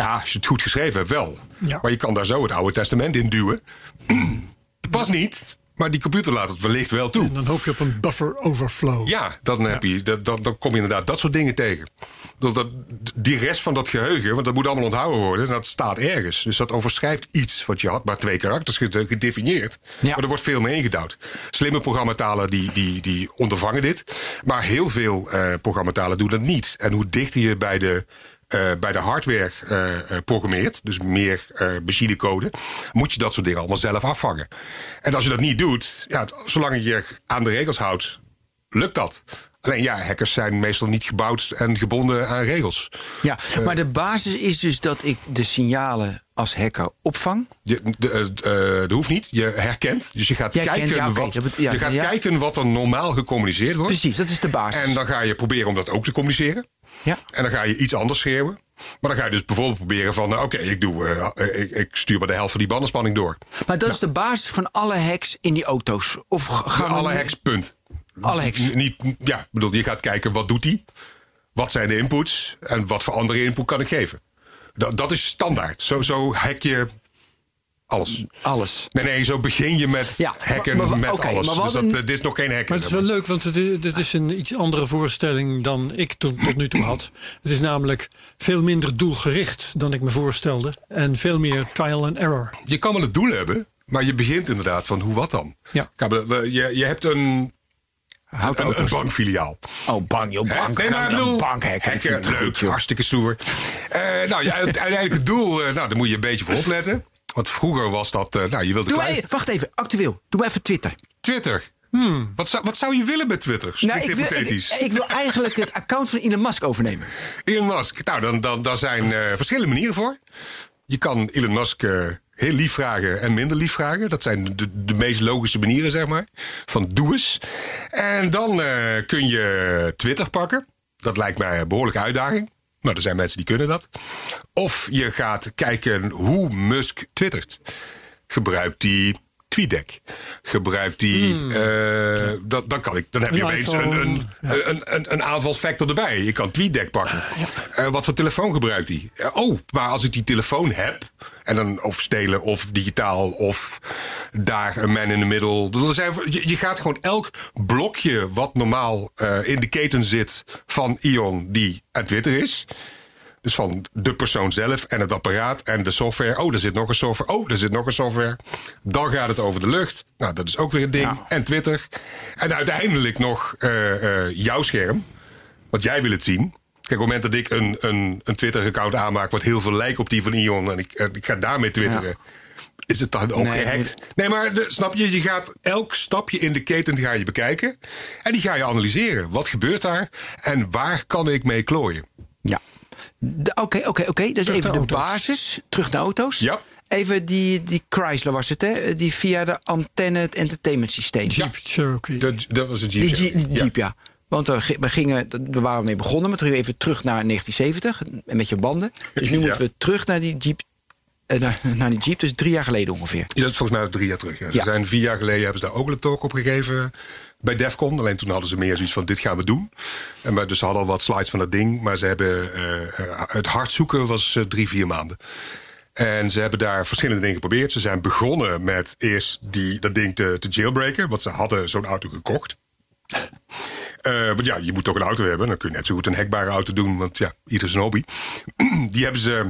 Ja, als je het goed geschreven hebt, wel. Ja. Maar je kan daar zo het Oude Testament in duwen. Past niet, maar die computer laat het wellicht wel toe. En dan hoop je op een buffer overflow. Ja, dan, heb je, dat, dan, dan kom je inderdaad dat soort dingen tegen. Dat, dat, die rest van dat geheugen, want dat moet allemaal onthouden worden, dat staat ergens. Dus dat overschrijft iets, want je had maar twee karakters gede- gedefinieerd. Ja. Maar er wordt veel mee ingedouwd. Slimme programmatalen die, die, die ondervangen dit. Maar heel veel eh programmatalen doen dat niet. En hoe dichter je bij de, eh, bij de hardware eh, programmeert, dus meer machinecode, moet je dat soort dingen allemaal zelf afvangen. En als je dat niet doet, ja, zolang je je aan de regels houdt, lukt dat. Alleen ja, hackers zijn meestal niet gebouwd en gebonden aan regels. ja, maar de basis is dus dat ik de signalen als hacker opvang. Je, de, eh, eh, dat hoeft niet. Je herkent. Dus je gaat, Jij kijken, kent, ja, oké, wat, dat bet- ja, je gaat ja. kijken wat er normaal gecommuniceerd wordt. Precies, dat is de basis. En dan ga je proberen om dat ook te communiceren. ja. En dan ga je iets anders schreeuwen. Maar dan ga je dus bijvoorbeeld proberen van... nou, oké, ik, doe, eh, ik, ik stuur maar de helft van die bandenspanning door. Maar dat is de basis van alle hacks in die auto's. Of gaan Alle hacks, punt. N- Niet, ja, bedoel, je gaat kijken wat doet hij? Wat zijn de inputs? En wat voor andere input kan ik geven? Dat, dat is standaard. Zo, zo hack je Alles. Alles. Nee, nee, zo begin je met Ja, hacken maar- maar- met alles. dus dat, eh, dit is nog geen hacken. Maar het is wel leuk, want het is, het is een iets andere voorstelling dan ik tot, tot nu toe had. Het is namelijk veel minder doelgericht dan ik me voorstelde. En veel meer trial and error. Je kan wel het doel hebben, maar je begint inderdaad van hoe wat dan? Ja. Je, je hebt een, Een, bankfiliaal. Oh, bank, joh, bank. Nee, maar bedoel, bank hacken. Ik vind hacken, het leuk, hartstikke stoer. Eh, nou, ja, het uiteindelijk het doel, eh, nou, daar moet je een beetje voor opletten. Want vroeger was dat, eh, nou, je wilde Doe klein- wacht even, actueel. Doe maar even Twitter. Twitter. Wat, zou, wat zou je willen met Twitter? Nou, ik, wil, ik, hypothetisch. ik wil eigenlijk het account van Elon Musk overnemen. Elon Musk. Nou, dan, dan, daar zijn verschillende manieren voor. Je kan Elon Musk heel lief vragen en minder lief vragen. Dat zijn de, de meest logische manieren, zeg maar. Van doe eens. En dan eh, kun je Twitter pakken. Dat lijkt mij een behoorlijke uitdaging. Maar er zijn mensen die kunnen dat. Of je gaat kijken hoe Musk twittert. Gebruikt die TweetDeck? Gebruikt die... eh, dat, dan, kan ik, dan heb je Een opeens een, een, een, een, een aanvalsfactor erbij. Je kan TweetDeck pakken. Eh, wat voor telefoon gebruikt hij? Eh, oh, maar als ik die telefoon heb... en dan of stelen of digitaal of daar een man in de zijn, je, je gaat gewoon elk blokje wat normaal in de keten zit... van Ion die aan Twitter is... Dus van de persoon zelf en het apparaat en de software. Oh, er zit nog een software. Oh, er zit nog een software. Dan gaat het over de lucht. Nou, dat is ook weer een ding. En Twitter. En uiteindelijk nog eh, eh, jouw scherm. Want jij wil het zien. Kijk, op het moment dat ik een, een, een Twitter-account aanmaak... wat heel veel lijkt op die van Ion... en ik, en ik ga daarmee twitteren... Is het dan ook Nee, gehackt? Nee, maar de- snap je? Je gaat elk stapje in de keten ga je bekijken. En die ga je analyseren. Wat gebeurt daar? En waar kan ik mee klooien? Ja. Oké, oké, oké. Dat is Terug even de auto's. basis. Terug naar auto's. Ja. Even die, die Chrysler was het, hè? Die via de antenne het entertainment systeem. Jeep Cherokee. Dat, dat was een Jeep. Die, Jeep- die Ja. Jeep, ja. Want we gi- we gingen, we waren mee begonnen, maar terug even terug naar 1970 en met je banden. Dus nu Ja. moeten we terug naar die Jeep, eh, naar, naar die Jeep, dus drie jaar geleden ongeveer. Ja, dat is volgens mij drie jaar terug. Ja. Ze zijn vier jaar geleden hebben ze daar ook een talk op gegeven bij Defcon. Alleen toen hadden ze meer zoiets van dit gaan we doen. En maar, dus ze hadden al wat slides van dat ding. Maar ze hebben eh, eh, het hard zoeken was eh, drie, vier maanden. En ze hebben daar verschillende dingen geprobeerd. Ze zijn begonnen met eerst die, dat ding te, te jailbreken. Want ze hadden zo'n auto gekocht. Want ja, je moet toch een auto hebben. Dan kun je net zo goed een hekbare auto doen. Want ja, ieder zijn hobby. Die hebben ze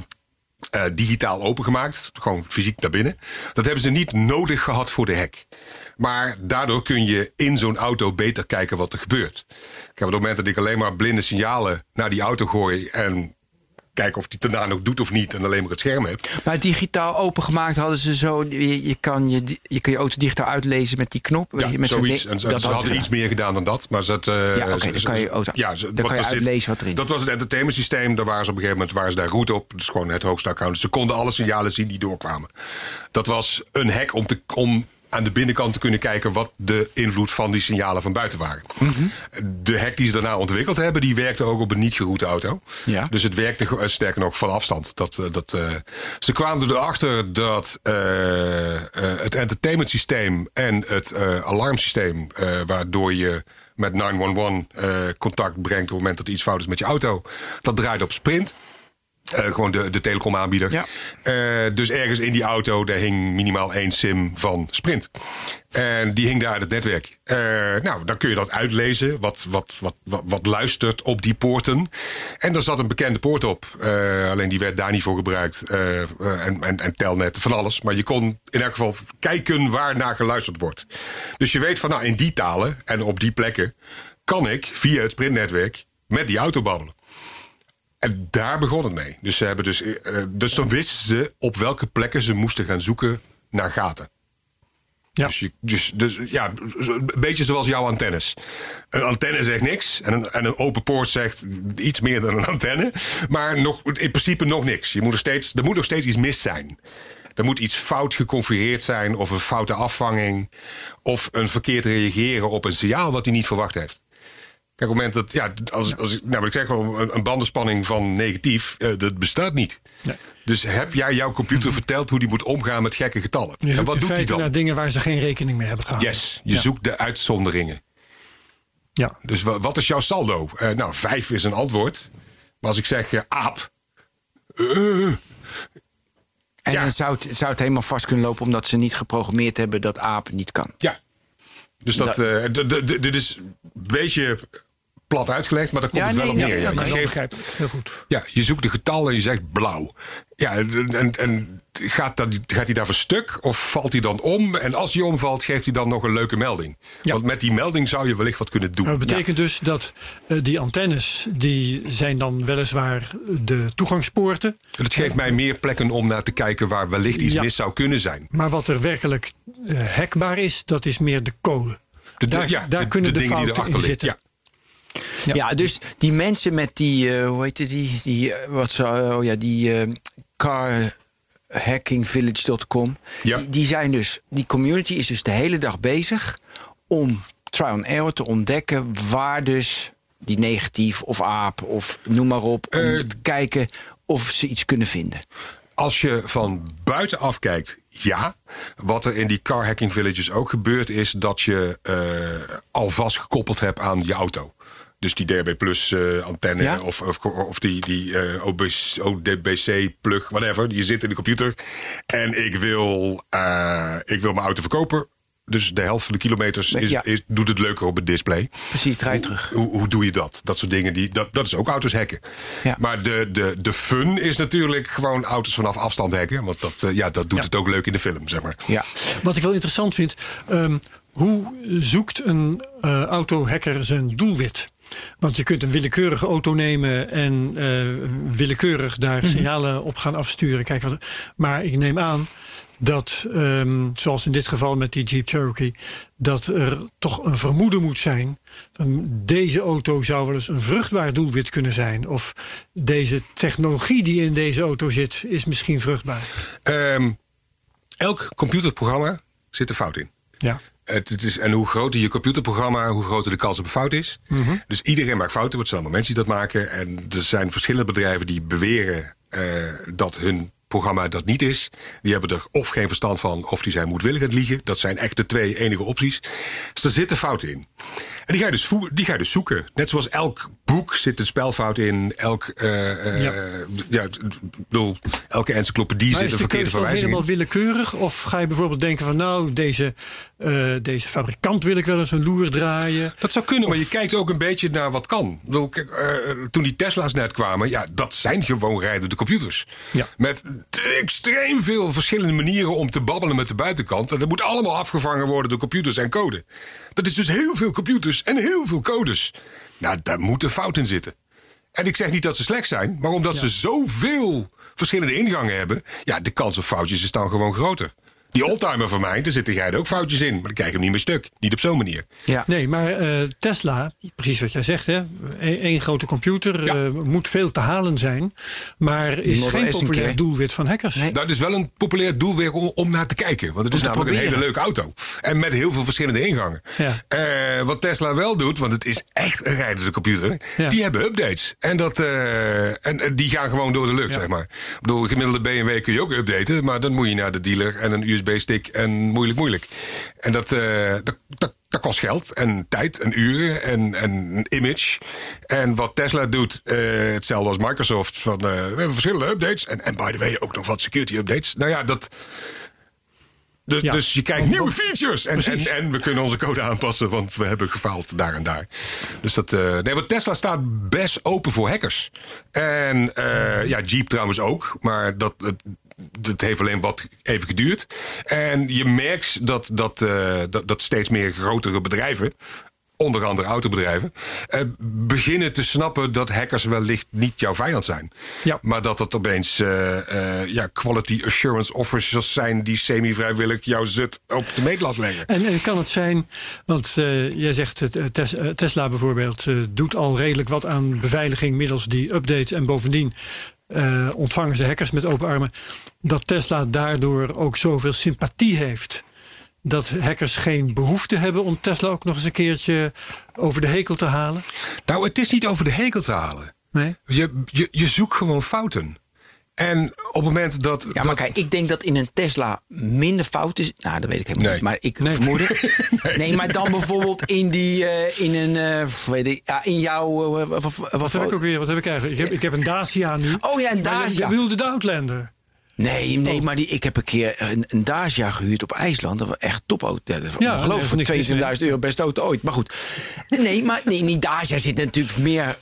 digitaal opengemaakt. Gewoon fysiek naar binnen. Dat hebben ze niet nodig gehad voor de hek. Maar daardoor kun je in zo'n auto beter kijken wat er gebeurt. Kijk, op het moment dat ik alleen maar blinde signalen naar die auto gooi... en kijk of die het daarna nog doet of niet... en alleen maar het scherm heb... Maar digitaal opengemaakt hadden ze zo, je, je, kan, je, je kan je auto digitaal uitlezen met die knop. Ja, met zoiets. En ze, Dat ze hadden iets meer gedaan dan dat. Maar ze eh, Ja, dan kan je auto- ja, ze- dan kan je uitlezen wat erin Dat was het entertainment systeem. Daar waren ze op een gegeven moment waren ze daar roet op. Dus gewoon het hoogste account. Dus ze konden alle signalen zien die doorkwamen. Dat was een hack om, te, om aan de binnenkant te kunnen kijken... wat de invloed van die signalen van buiten waren. Mhm. De hack die ze daarna ontwikkeld hebben... die werkte ook op een niet geroute auto. Ja. Dus het werkte eh, sterker nog van afstand. Dat, eh, dat, eh, ze kwamen erachter dat het entertainment systeem en het alarmsysteem, waardoor je met 911 eh, contact brengt op het moment dat er iets fout is met je auto, dat draait op sprint. Eh, gewoon de, de telecomaanbieder. Ja. Eh, dus ergens in die auto, daar hing minimaal één sim van Sprint. En die hing daar uit het netwerk. Eh, nou, dan kun je dat uitlezen, wat, wat, wat, wat, wat luistert op die poorten. En er zat een bekende poort op. Alleen die werd daar niet voor gebruikt. En, en, en telnet, van alles. Maar je kon in elk geval kijken waar naar geluisterd wordt. Dus je weet van, nou, in die talen en op die plekken... kan ik via het Sprintnetwerk met die auto babbelen. En daar begon het mee. Dus, ze hebben dus, eh, eh, dus dan wisten ze op welke plekken ze moesten gaan zoeken naar gaten. Ja. Dus, je, dus, dus ja, een beetje zoals jouw antennes. Een antenne zegt niks en een, en een open poort zegt iets meer dan een antenne. Maar nog, in principe nog niks. Je moet er, steeds, er moet nog steeds iets mis zijn. Er moet iets fout geconfigureerd zijn, of een foute afvanging, of een verkeerd reageren op een signaal wat hij niet verwacht heeft. Kijk, op het moment dat, ja, als, als ik, nou, wat ik zeg, wel, een, een bandenspanning van negatief, eh, dat bestaat niet. Nee. Dus heb jij jouw computer verteld hoe die moet omgaan met gekke getallen? Je en wat doet hij dan? naar dingen waar ze geen rekening mee hebben gehouden. Yes, je Ja. zoekt de uitzonderingen. Ja. Dus wa- wat is jouw saldo? Eh, nou, vijf is een antwoord. Maar als ik zeg eh, aap. En Ja. dan zou het, zou het helemaal vast kunnen lopen omdat ze niet geprogrammeerd hebben dat aap niet kan. Ja. Dus dat, eh, dit is een beetje plat uitgelegd, maar daar komt Ja, het wel nee, op nee, neer. ja, je, geeft, heel goed. ja, je zoekt de getal en je zegt blauw. Ja, en, en gaat, dat, gaat hij daar voor stuk of valt hij dan om? En als hij omvalt, geeft hij dan nog een leuke melding. Ja. Want met die melding zou je wellicht wat kunnen doen. Maar dat betekent dus dat eh, die antennes, die zijn dan weliswaar de toegangspoorten. En het geeft mij meer plekken om naar te kijken waar wellicht iets Ja. mis zou kunnen zijn. Maar wat er werkelijk eh hackbaar is, dat is meer de code. De, Daar- ja, daar kunnen de dingen die erachter in liggen. Ja. Dus die mensen met die, eh, hoe heet het, die, die, eh, wat zo, oh ja, die eh, carhackingvillage.com. Ja. Die, die zijn dus, die community is dus de hele dag bezig om trial and error te ontdekken waar dus die negatief of aap of noem maar op, om Eh, te kijken of ze iets kunnen vinden. Als je van buitenaf kijkt, ja. Wat er in die car hacking villages ook gebeurt, is dat je eh, alvast gekoppeld hebt aan je auto. Dus die DAB Plus eh, antenne Ja? of, of, of die, die eh, OBC, ODBC plug, whatever. Die zit in de computer. En ik wil, eh, ik wil mijn auto verkopen. Dus de helft van de kilometers is, Ja. is, doet het leuker op het display. Precies, draai terug. Hoe, hoe doe je dat? Dat soort dingen, die, dat, dat is ook auto's hacken. Ja. Maar de, de, de fun is natuurlijk gewoon auto's vanaf afstand hacken. Want dat, ja, dat doet Ja. het ook leuk in de film, zeg maar. Ja. Wat ik wel interessant vind, ehm, hoe zoekt een eh autohacker zijn doelwit? Want je kunt een willekeurige auto nemen en eh, willekeurig daar signalen op gaan afsturen. Kijk wat, maar ik neem aan dat, ehm, zoals in dit geval met die Jeep Cherokee, dat er toch een vermoeden moet zijn. Van deze auto zou wel eens een vruchtbaar doelwit kunnen zijn. Of deze technologie die in deze auto zit, is misschien vruchtbaar. Ehm, elk computerprogramma zit een fout in. Ja. Het, het is, en hoe groter je computerprogramma, hoe groter de kans op een fout is. Dus iedereen maakt fouten, want het zijn allemaal mensen die dat maken. En er zijn verschillende bedrijven die beweren eh, dat hun programma dat niet is. Die hebben er of geen verstand van, of die zijn moedwillig aan het liegen. Dat zijn echt de twee enige opties. Dus er zitten fouten in. En die ga je dus, die ga je dus zoeken. Net zoals elk boek zit een spelfout in. Elk, eh, Ja. ja. bedoel, elke encyclopedie Maar zit een de verkeerde verwijzing in. helemaal willekeurig? Of ga je bijvoorbeeld denken van nou, deze, eh, deze fabrikant wil ik wel eens een loer draaien. Dat zou kunnen, maar je kijkt ook een beetje naar wat kan. Bedoel, toen die Tesla's net kwamen, ja, dat zijn gewoon rijdende computers. Ja. Met extreem veel verschillende manieren om te babbelen met de buitenkant. En dat moet allemaal afgevangen worden door computers en code. Dat is dus heel veel computers en heel veel codes. Nou, daar moet een fout in zitten. En ik zeg niet dat ze slecht zijn, maar omdat ze zoveel verschillende ingangen hebben, ja, de kans op foutjes is dan gewoon groter. Die oldtimer van mij, daar zitten rijden ook foutjes in, maar dan krijg je hem niet meer stuk. Niet op zo'n manier. Ja. Nee, maar eh, Tesla, precies wat jij zegt, hè, één grote computer Ja. eh, moet veel te halen zijn, maar is geen populair doelwit van hackers. Nee. Dat is wel een populair doelweg om, om naar te kijken. Want het is namelijk een hele leuke auto. En met heel veel verschillende ingangen. Ja. Eh, wat Tesla wel doet, want het is echt een rijdende computer. Ja. Die hebben updates. En, dat, eh, en, die gaan gewoon door de lucht, zeg maar. Ik bedoel, gemiddelde BMW kun je ook updaten. Maar dan moet je naar de dealer en een USB-stick en moeilijk, moeilijk. En dat, eh, dat, dat, dat kost geld en tijd en uren en, en een image. En wat Tesla doet, eh, hetzelfde als Microsoft. Van, eh, we hebben verschillende updates. En, en by the way, ook nog wat security updates. Nou ja, dat... Dus, Ja. dus je krijgt Want- nieuwe features. En, en, en we kunnen onze code aanpassen, want we hebben gefaald daar en daar. Dus dat. eh, nee, want Tesla staat best open voor hackers. En ja, Jeep trouwens ook. Maar dat. dat- dat heeft alleen wat even geduurd. En je merkt dat, dat, eh, dat, dat steeds meer grotere bedrijven onder andere autobedrijven, eh, beginnen te snappen dat hackers wellicht niet jouw vijand zijn. Ja. Maar dat het opeens eh, eh, ja, quality assurance officers zijn die semi-vrijwillig jouw zut op de meetlat leggen. En, en kan het zijn, want eh, jij zegt het, Tes- Tesla bijvoorbeeld doet al redelijk wat aan beveiliging middels die updates en bovendien eh, ontvangen ze hackers met open armen, dat Tesla daardoor ook zoveel sympathie heeft. Dat hackers geen behoefte hebben om Tesla ook nog eens een keertje over de hekel te halen. Nou, het is niet over de hekel te halen. Nee? Je, je, je zoekt gewoon fouten. En op het moment dat. Ja, maar dat kijk, ik denk dat in een Tesla minder fout is. Nou, dat weet ik helemaal Nee. niet. Maar ik Nee. vermoed het. nee. maar dan bijvoorbeeld in die, eh, in een, eh, weet ik, ja, in jouw, eh, wat, heb ik ook weer? Wat heb ik eigenlijk? Ik heb, ik heb een Dacia nu. Oh ja, een Dacia. Je bedoelde de Outlander. Nee, nee, maar die, ik heb een keer een, een Dacia gehuurd op IJsland. Dat was echt topauto. Ja, Ja, niks mis mee. 22.000 euro beste auto ooit. Maar goed. Nee, maar nee, in die Dacia zit natuurlijk meer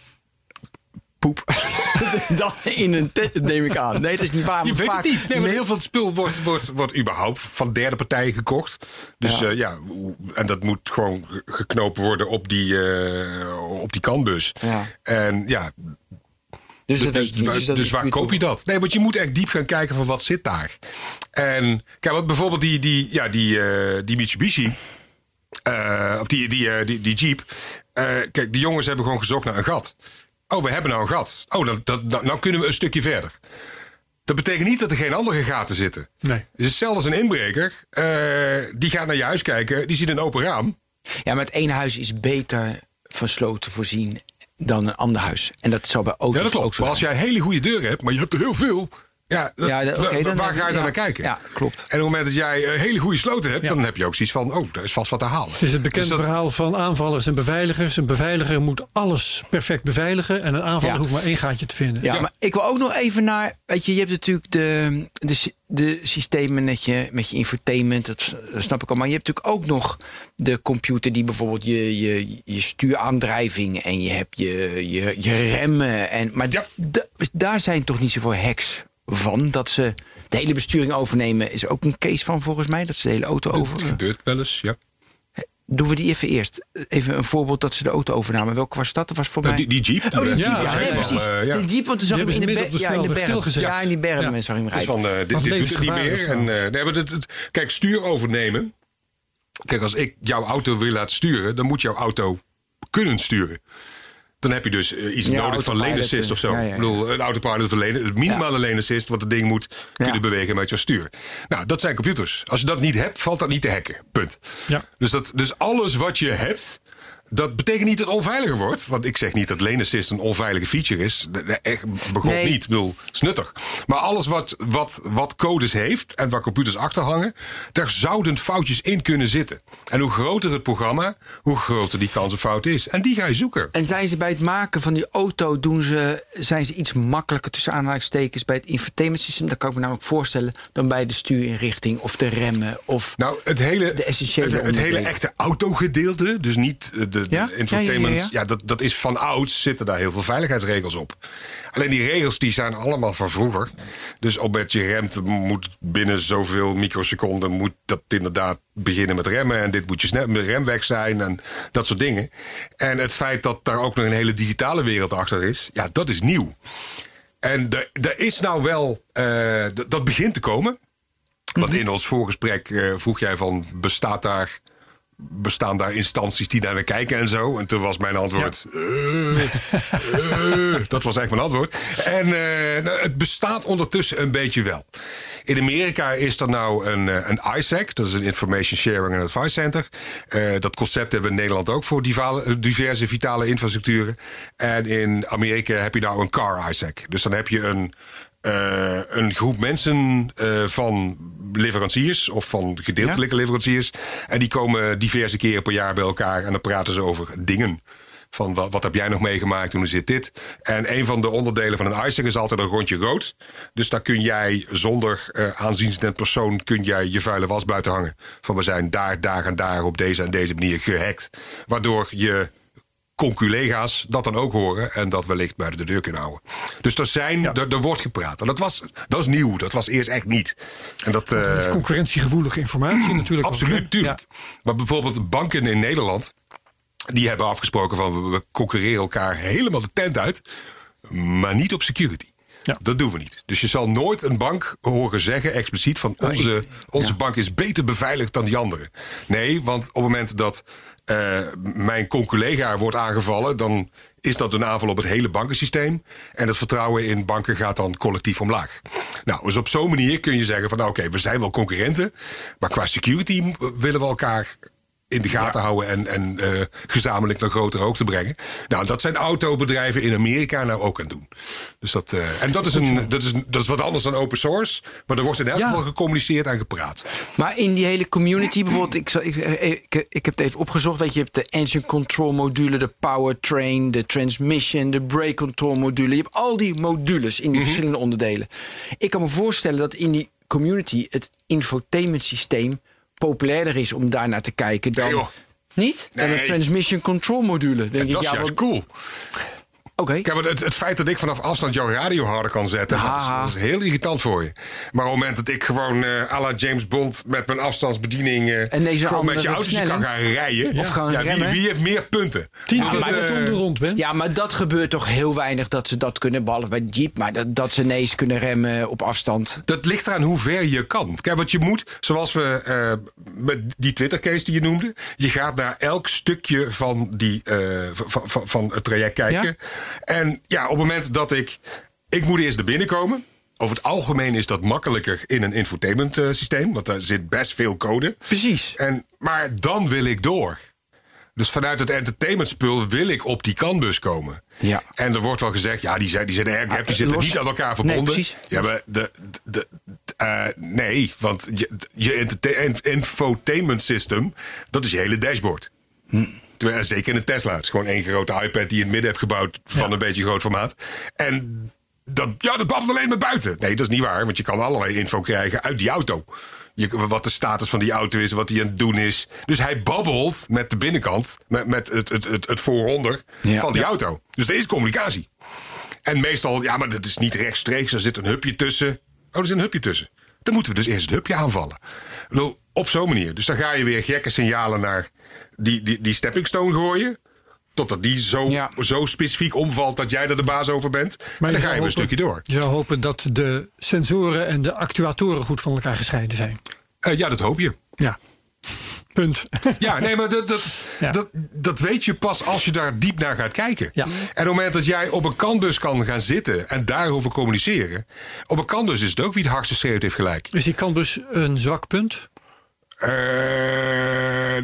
poep dan in een tent, neem ik aan. Nee, dat is niet waar. Je weet vaak- het niet. Nee, maar heel veel spul wordt, wordt, wordt überhaupt van derde partijen gekocht. Dus Ja. ja, ja en dat moet gewoon ge- geknoopt worden op die, eh, op die kanbus. Ja. En ja, Dus, dat dus, niet. waar- Dus dat dus waar koop je dat? Nee, want je moet echt diep gaan kijken van wat zit daar. En kijk, wat bijvoorbeeld die, die, ja, die, eh, die Mitsubishi, eh, of die, die, eh, die, die Jeep. eh, kijk, die jongens hebben gewoon gezocht naar een gat. Oh, we hebben nou een gat. Oh, dan, dat, nou, nou kunnen we een stukje verder. Dat betekent niet dat er geen andere gaten zitten. Nee. Is hetzelfde als een inbreker. eh, die gaat naar je huis kijken, die ziet een open raam. Ja, maar het ene huis is beter van sloten voorzien dan een ander huis. En dat zou bij auto's Ja, dat ook klopt. zo Maar als zijn. jij hele goede deuren hebt, maar je hebt er heel veel. Ja, Ja, oké, dan waar ga je dan ja, naar kijken? ja, klopt. En op het moment dat jij een hele goede sloten hebt, Ja. dan heb je ook zoiets van: oh, daar is vast wat te halen. Het is het bekende Dus dat- verhaal van aanvallers en beveiligers. Een beveiliger moet alles perfect beveiligen. En een aanvaller Ja. hoeft maar één gaatje te vinden. Ja, maar ik wil ook nog even naar. Weet je, je hebt natuurlijk de, de, de systemen met je, met je infotainment, dat snap ik al. Maar je hebt natuurlijk ook nog de computer die bijvoorbeeld je, je, je stuuraandrijving en je hebt je, je, je remmen. En, maar daar zijn toch niet zoveel hacks van. Dat ze de hele besturing overnemen is ook een case van volgens mij. Dat ze de hele auto Dat over. gebeurt wel eens, ja. Doen we die even eerst. Even een voorbeeld dat ze de auto overnamen. Welke was dat? Dat was voor Nou, mij. die, die Jeep. Oh, die Jeep. Ja, Ja, ja, nee, ja. precies. Ja. Die Jeep, want toen zag ik in de, hebben ze ber- midden op de ja, in de stilgezet. Ja, in die bergen Ja. mensen zag ik hem Het is rijden. van, eh, dit, dit doet het niet meer. En, dat. eh, nee, maar dit, het- kijk, stuur overnemen. Kijk, als ik jouw auto wil laten sturen, dan moet jouw auto kunnen sturen. Dan heb je dus eh, iets Ja, nodig van lane assist of zo. ja, ja, ja. Ik bedoel, een autopilot of lane, het minimale lane assist, wat het ding moet kunnen Ja. bewegen met jouw stuur. Nou, dat zijn computers. Als je dat niet hebt, valt dat niet te hacken. Punt. Ja. Dus, dat, dus alles wat je hebt, dat betekent niet dat het onveiliger wordt. Want ik zeg niet dat lane assist een onveilige feature is. Echt, begon Nee. niet. Ik bedoel, nuttig. Maar alles wat, wat, wat codes heeft en waar computers achter hangen, daar zouden foutjes in kunnen zitten. En hoe groter het programma, hoe groter die kans op fout is. En die ga je zoeken. En zijn ze bij het maken van die auto, doen ze, zijn ze iets makkelijker tussen aanhalingstekens bij het infotainment systeem? Dat kan ik me namelijk voorstellen dan bij de stuurinrichting of de remmen. Of Nou, het hele, De essentiële het, het hele echte autogedeelte, dus niet eh, de, de Ja? infotainment, Ja, ja, ja, ja. dat, dat is van ouds, zitten daar heel veel veiligheidsregels op. Alleen die regels die zijn allemaal van vroeger. Dus op het je remt moet binnen zoveel microseconden moet dat inderdaad beginnen met remmen. En dit moet je snel met rem weg zijn en dat soort dingen. En het feit dat daar ook nog een hele digitale wereld achter is, ja, dat is nieuw. En er- is nou wel, eh, dat begint te komen. Want in ons voorgesprek eh, vroeg jij van, bestaat daar, bestaan daar instanties die naar kijken en zo? En toen was mijn antwoord, eh, eh, dat was eigenlijk mijn antwoord. En eh, nou, het bestaat ondertussen een beetje wel. In Amerika is er nou een, eh, een ISAC, dat is een Information Sharing and Advice Center. Eh, dat concept hebben we in Nederland ook voor diverse vitale infrastructuren. En in Amerika heb je nou een car ISAC. Dus dan heb je een, eh, een groep mensen eh, van leveranciers of van gedeeltelijke leveranciers. En die komen diverse keren per jaar bij elkaar en dan praten ze over dingen. Van wat, wat heb jij nog meegemaakt hoe zit dit? En een van de onderdelen van een ISAC is altijd een rondje rood. Dus daar kun jij zonder eh aanzienstend persoon kun jij je vuile was buiten hangen. Van we zijn daar, daar en daar op deze en deze manier gehackt. Waardoor je conculega's dat dan ook horen en dat wellicht buiten de deur kunnen houden. Dus er, zijn, er, er wordt gepraat. En dat was, dat is nieuw. Dat was eerst echt niet. En dat, Dat is eh, concurrentiegevoelige informatie natuurlijk. Absoluut, tuurlijk. Maar bijvoorbeeld banken in Nederland... die hebben afgesproken van... we- concurreren elkaar helemaal de tent uit... maar niet op security. Ja. Dat doen we niet. Dus je zal nooit een bank horen zeggen expliciet van onze, onze bank is beter beveiligd dan die andere. Nee, want op het moment dat eh, mijn conculega wordt aangevallen, dan is dat een aanval op het hele bankensysteem. En het vertrouwen in banken gaat dan collectief omlaag. Nou, dus op zo'n manier kun je zeggen van nou, oké, we zijn wel concurrenten, maar qua security willen we elkaar in de gaten houden en, en eh, gezamenlijk naar grotere hoogte brengen. Nou, dat zijn autobedrijven in Amerika nou ook aan het doen. Dus dat, eh, en dat is, een, dat, is, dat is wat anders dan open source. Maar er wordt in elk Ja. geval gecommuniceerd en gepraat. Maar in die hele community, bijvoorbeeld, ik, zal- ik, ik, ik heb het even opgezocht. Weet je, je hebt de engine control module, de powertrain, de transmission, de brake control module. Je hebt al die modules in die verschillende onderdelen. Ik kan me voorstellen dat in die community het infotainment systeem populairder is om daar naar te kijken dan. Nee. Niet? Dan Nee. de transmission control module. Denk ik, dat is ja, juist cool. Oké. Kijk, want het, het feit dat ik vanaf afstand jouw radio harder kan zetten, dat is, dat heel irritant voor je. Maar op het moment dat ik gewoon eh à la James Bond met mijn afstandsbediening eh, En deze gewoon met je andere autootje kan gaan rijden, Of gaan ja, wie, remmen? wie heeft meer punten? Tien Dat, keer eh, om de rond bent. Ja, maar dat gebeurt toch heel weinig dat ze dat kunnen, behalve bij Jeep. Maar dat, dat ze ineens kunnen remmen op afstand. Dat ligt eraan hoe ver je kan. Kijk, wat je moet, zoals we eh, met die Twitter-case die je noemde. Je gaat naar elk stukje van, die, eh, van, van, van het traject kijken. En ja, op het moment dat ik. Ik moet eerst er binnenkomen. Over het algemeen is dat makkelijker in een infotainment eh, systeem. Want daar zit best veel code. Precies. En, maar dan wil ik door. Dus vanuit het entertainmentspul wil ik op die kanbus komen. Ja. En er wordt wel gezegd, ja, die zijn, die zijn airgap, die Ah, zitten los- niet aan elkaar Nee, verbonden. precies. Ja, maar de, de, de- eh, nee, want je, je infotainment system, dat is je hele dashboard. Hm. Terwijl, zeker in een Tesla. Het is gewoon één grote iPad die je in het midden hebt gebouwd van een beetje groot formaat. En dat, ja, dat babbelt alleen maar buiten. Nee, dat is niet waar, want je kan allerlei info krijgen uit die auto. Je, wat de status van die auto is, wat hij aan het doen is. Dus hij babbelt met de binnenkant, met, met het, het, het, het vooronder Ja. van die auto. Dus er is communicatie. En meestal, ja, maar dat is niet rechtstreeks. Er zit een hupje tussen. Oh, er zit een hupje tussen. Dan moeten we dus eerst het hupje aanvallen. Op zo'n manier. Dus dan ga je weer gekke signalen naar die, die, die stepping stone gooien. Totdat die zo, Ja. zo specifiek omvalt dat jij er de baas over bent. Maar en dan ga je weer een hopen- stukje door. Je zou hopen dat de sensoren en de actuatoren goed van elkaar gescheiden zijn. Eh, ja, dat hoop je. Ja. Punt. Ja, nee, maar dat, dat, Ja. dat, dat weet je pas als je daar diep naar gaat kijken. Ja. En op het moment dat jij op een kanbus kan gaan zitten en daarover communiceren. Op een kanbus is het ook wie het hardste schreeuwt heeft gelijk. Is die kanbus een zwak punt? Eh,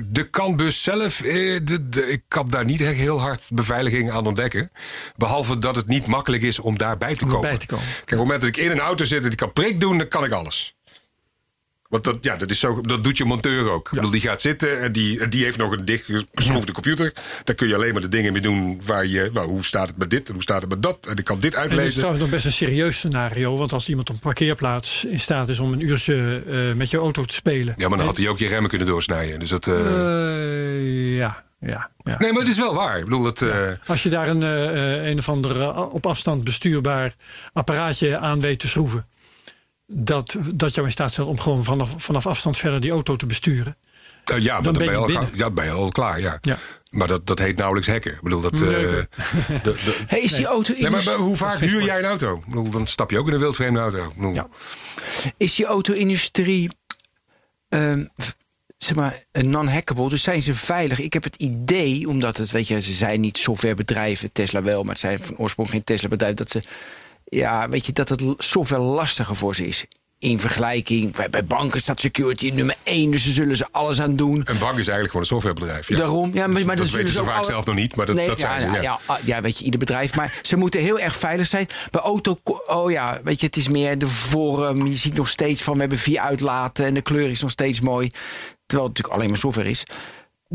de kanbus zelf, eh, de, de- ik kan daar niet echt heel hard beveiliging aan ontdekken. Behalve dat het niet makkelijk is om daarbij te Om komen. erbij te komen. Kijk, op het moment dat ik in een auto zit en die kan prik doen, dan kan ik alles. Want dat, ja, dat, is zo, dat doet je monteur ook. Ik bedoel, die gaat zitten en die, die heeft nog een dichtgeschroefde computer. Daar kun je alleen maar de dingen mee doen waar je... Nou, hoe staat het met dit en hoe staat het met dat? En ik kan dit En dit is uitlezen. trouwens nog best een serieus scenario. Want als iemand op een parkeerplaats in staat is om een uurtje eh, met je auto te spelen. Ja, maar dan had hij ook je remmen kunnen doorsnijden. Dus dat... eh, Eh, ja, ja, ja. Nee, maar het is wel waar. Ik bedoel, dat... eh, Als je daar een, eh, eh, een of ander eh, op afstand bestuurbaar apparaatje aan weet te schroeven. Dat, dat jou in staat stelt om gewoon vanaf, vanaf afstand verder die auto te besturen. Ja, maar Dan dan, ben je, al, binnen. ga- ja, ben je al klaar, ja. Ja. Maar dat, dat heet nauwelijks hacken. Ik bedoel, dat... eh, Nee, de, de- Hey, is die auto nee, maar, maar hoe vaak huur jij een auto? Ik bedoel, dan stap je ook in een wildvreemde auto. Ja. Is die auto-industrie ehm, zeg maar een non-hackable? Dus zijn ze veilig? Ik heb het idee, omdat het, weet je, ze zijn niet softwarebedrijven, Tesla wel, maar het zijn van oorsprong geen Tesla-bedrijf, dat ze, ja, weet je, dat het l- software lastiger voor ze is. In vergelijking, bij, banken staat security nummer één, dus daar zullen ze alles aan doen. Een bank is eigenlijk gewoon een softwarebedrijf. Ja. Daarom, ja, maar, maar dat weten ze vaak alle- zelf nog niet, maar dat, Nee, dat zijn ja, ze. Ja. ja, ja, ja, weet je, ieder bedrijf. Maar ze moeten heel erg veilig zijn. Bij auto, oh ja, weet je, het is meer de vorm. Je ziet nog steeds van, we hebben vier uitlaten en de kleur is nog steeds mooi. Terwijl het natuurlijk alleen maar software is.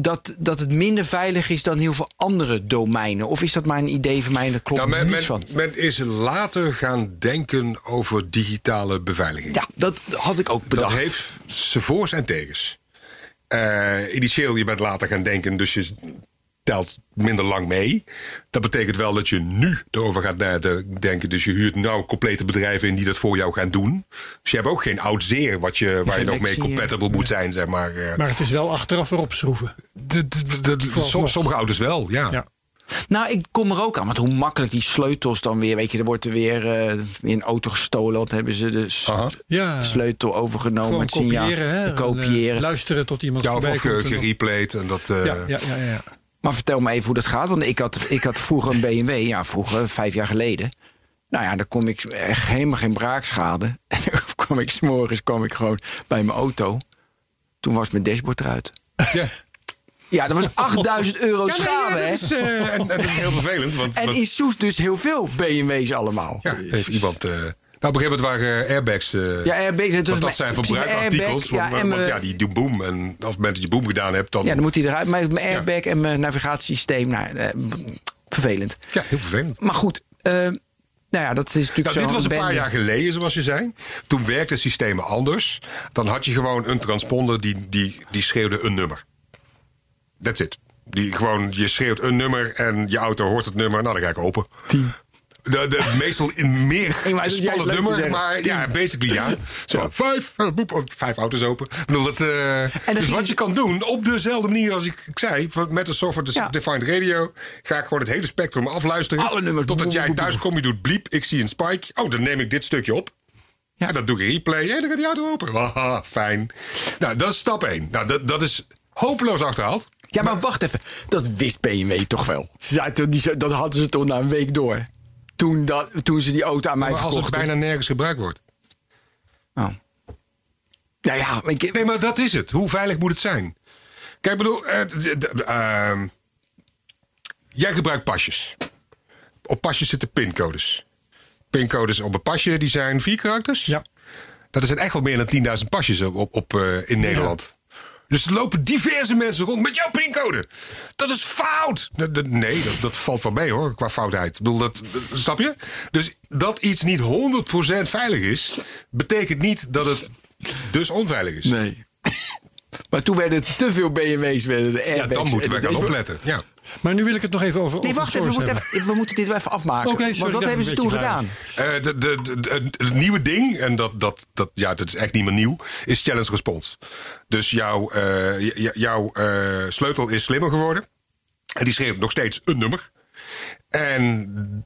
Dat, dat het minder veilig is dan heel veel andere domeinen. Of is dat maar een idee van mij en daar klopt Nou, men, niets van. men is later gaan denken over digitale beveiliging. Ja, dat had ik ook bedacht. Dat heeft zijn voor's en tegens. Eh, initieel, je bent later gaan denken, dus je telt minder lang mee. Dat betekent wel dat je nu erover gaat nadenken. Dus je huurt nou complete bedrijven in die dat voor jou gaan doen. Dus je hebt ook geen oud zeer wat je, waar je nog mee Selectie, compatible moet zijn, zeg maar. Eh, Maar het is wel achteraf weer opschroeven. de, de, de- de- Vooralsnog. som- sommige auto's wel, ja. Ja. Nou, ik kom er ook aan. Want hoe makkelijk die sleutels dan weer. Weet je, er wordt er weer, eh, weer een auto gestolen. Want hebben ze de s- Aha. Ja. sleutel overgenomen. Gewoon het signaal. kopiëren. Hè? kopiëren. En, eh, luisteren tot iemand Ja, of, voorbij komt. en dan- gereplayed en dat... eh, ja, ja, ja, ja. Maar vertel me even hoe dat gaat. Want ik had, ik had vroeger een BMW. Ja, vroeger, vijf jaar geleden. Nou ja, dan kom ik echt helemaal geen braakschade. En dan kwam ik s'morgens kwam ik gewoon bij mijn auto. Toen was mijn dashboard eruit. ja. Ja, dat was 8000 euro Ja, nee, schade, ja, hè? dat is, eh, en, en dat is heel vervelend. Want, En want- in Soes dus heel veel BMW's allemaal. ja, heeft iemand... eh, nou, op een gegeven moment waren airbags... eh, Ja, airbags. en want dat zijn verbruikartikels. Ja, want, en ja, die doen boom. En op het moment dat je boom gedaan hebt, dan... ja, dan moet hij eruit. Maar mijn airbag en mijn navigatiesysteem, nou, eh, vervelend. Ja, heel vervelend. Maar goed, eh, nou ja, dat is natuurlijk Nou, dit was een paar jaar geleden, zoals je zei. Toen werkten systemen anders. Dan had je gewoon een transponder die, die, die schreeuwde een nummer. That's it. Die gewoon, je schreeuwt een nummer en je auto hoort het nummer. Nou, dan ga ik open. Tien. De, de, meestal in meer Ik wou, dat is juist spannend leuk te nummer. Maar ja, basically ja. Zo, vijf, eh, boep, oh, vijf auto's open. Ik bedoel, dat, eh, dus wat je kan doen, op dezelfde manier als ik, ik zei... met de software Ja. defined radio... ga ik gewoon het hele spectrum afluisteren. Alle nummers. Totdat jij thuis komt, je doet bliep, ik zie een spike. Oh, dan neem ik dit stukje op. Ja, dan doe ik replay. Ja, dan gaat die auto open. Haha, fijn. Nou, dat is stap 1. Nou, dat, dat is hopeloos achterhaald. Ja, maar wacht even. Dat wist BMW toch wel? Ze zei dat hadden ze toch na een week door. Toen, dat, toen ze die auto aan mij Maar als het bijna nergens gebruikt wordt. Oh. Nou ja, ik, Nee, maar dat is het. Hoe veilig moet het zijn? Kijk, ik bedoel, eh, ehm, jij gebruikt pasjes. Op pasjes zitten pincodes. Pincodes op een pasje die zijn vier karakters. Ja. Dat zijn echt wel meer dan 10.000 pasjes op, op, op, eh, in Nederland. Dus er lopen diverse mensen rond met jouw pincode. Dat is fout. Nee, dat, dat valt wel mee hoor, qua foutheid. Ik bedoel, dat, dat- snap je? Dus dat iets niet 100% veilig is, betekent niet dat het dus onveilig is. Nee. Maar toen werden te veel BMW's, werden de Ja, dan moeten we gaan opletten. Ja. Maar nu wil ik het nog even over Nee, wacht even we, moeten even. we moeten dit wel even afmaken. Oké, sorry, Want wat hebben ze toen gedaan? Eh, de, de, de- de- het nieuwe ding, en dat, dat, dat, ja, dat is echt niet meer nieuw, is challenge response. Dus jouw, eh, jouw eh, sleutel is slimmer geworden. En die schreeuwt nog steeds een nummer. En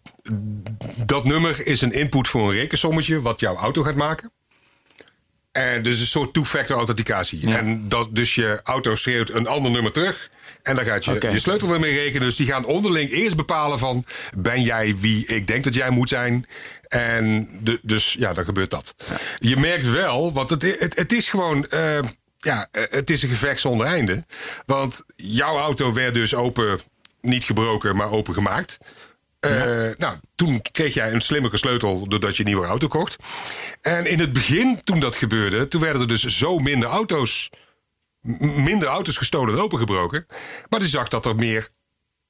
dat nummer is een input voor een rekensommetje wat jouw auto gaat maken. En dus een soort two-factor authenticatie. Ja. En dat, dus je auto schreeuwt een ander nummer terug. En dan gaat je, je sleutel ermee rekenen. Dus die gaan onderling eerst bepalen van... ben jij wie ik denk dat jij moet zijn? En de, dus ja, dan gebeurt dat. Je merkt wel, want het, het, het is gewoon... eh, ja, eh, het is een gevecht zonder einde. Want jouw auto werd dus open... niet gebroken, maar open gemaakt. Eh, nou, toen kreeg jij een slimmere sleutel doordat je een nieuwe auto kocht. En in het begin, toen dat gebeurde, toen werden er dus zo minder auto's, minder auto's gestolen en opengebroken. Maar die zag dat er meer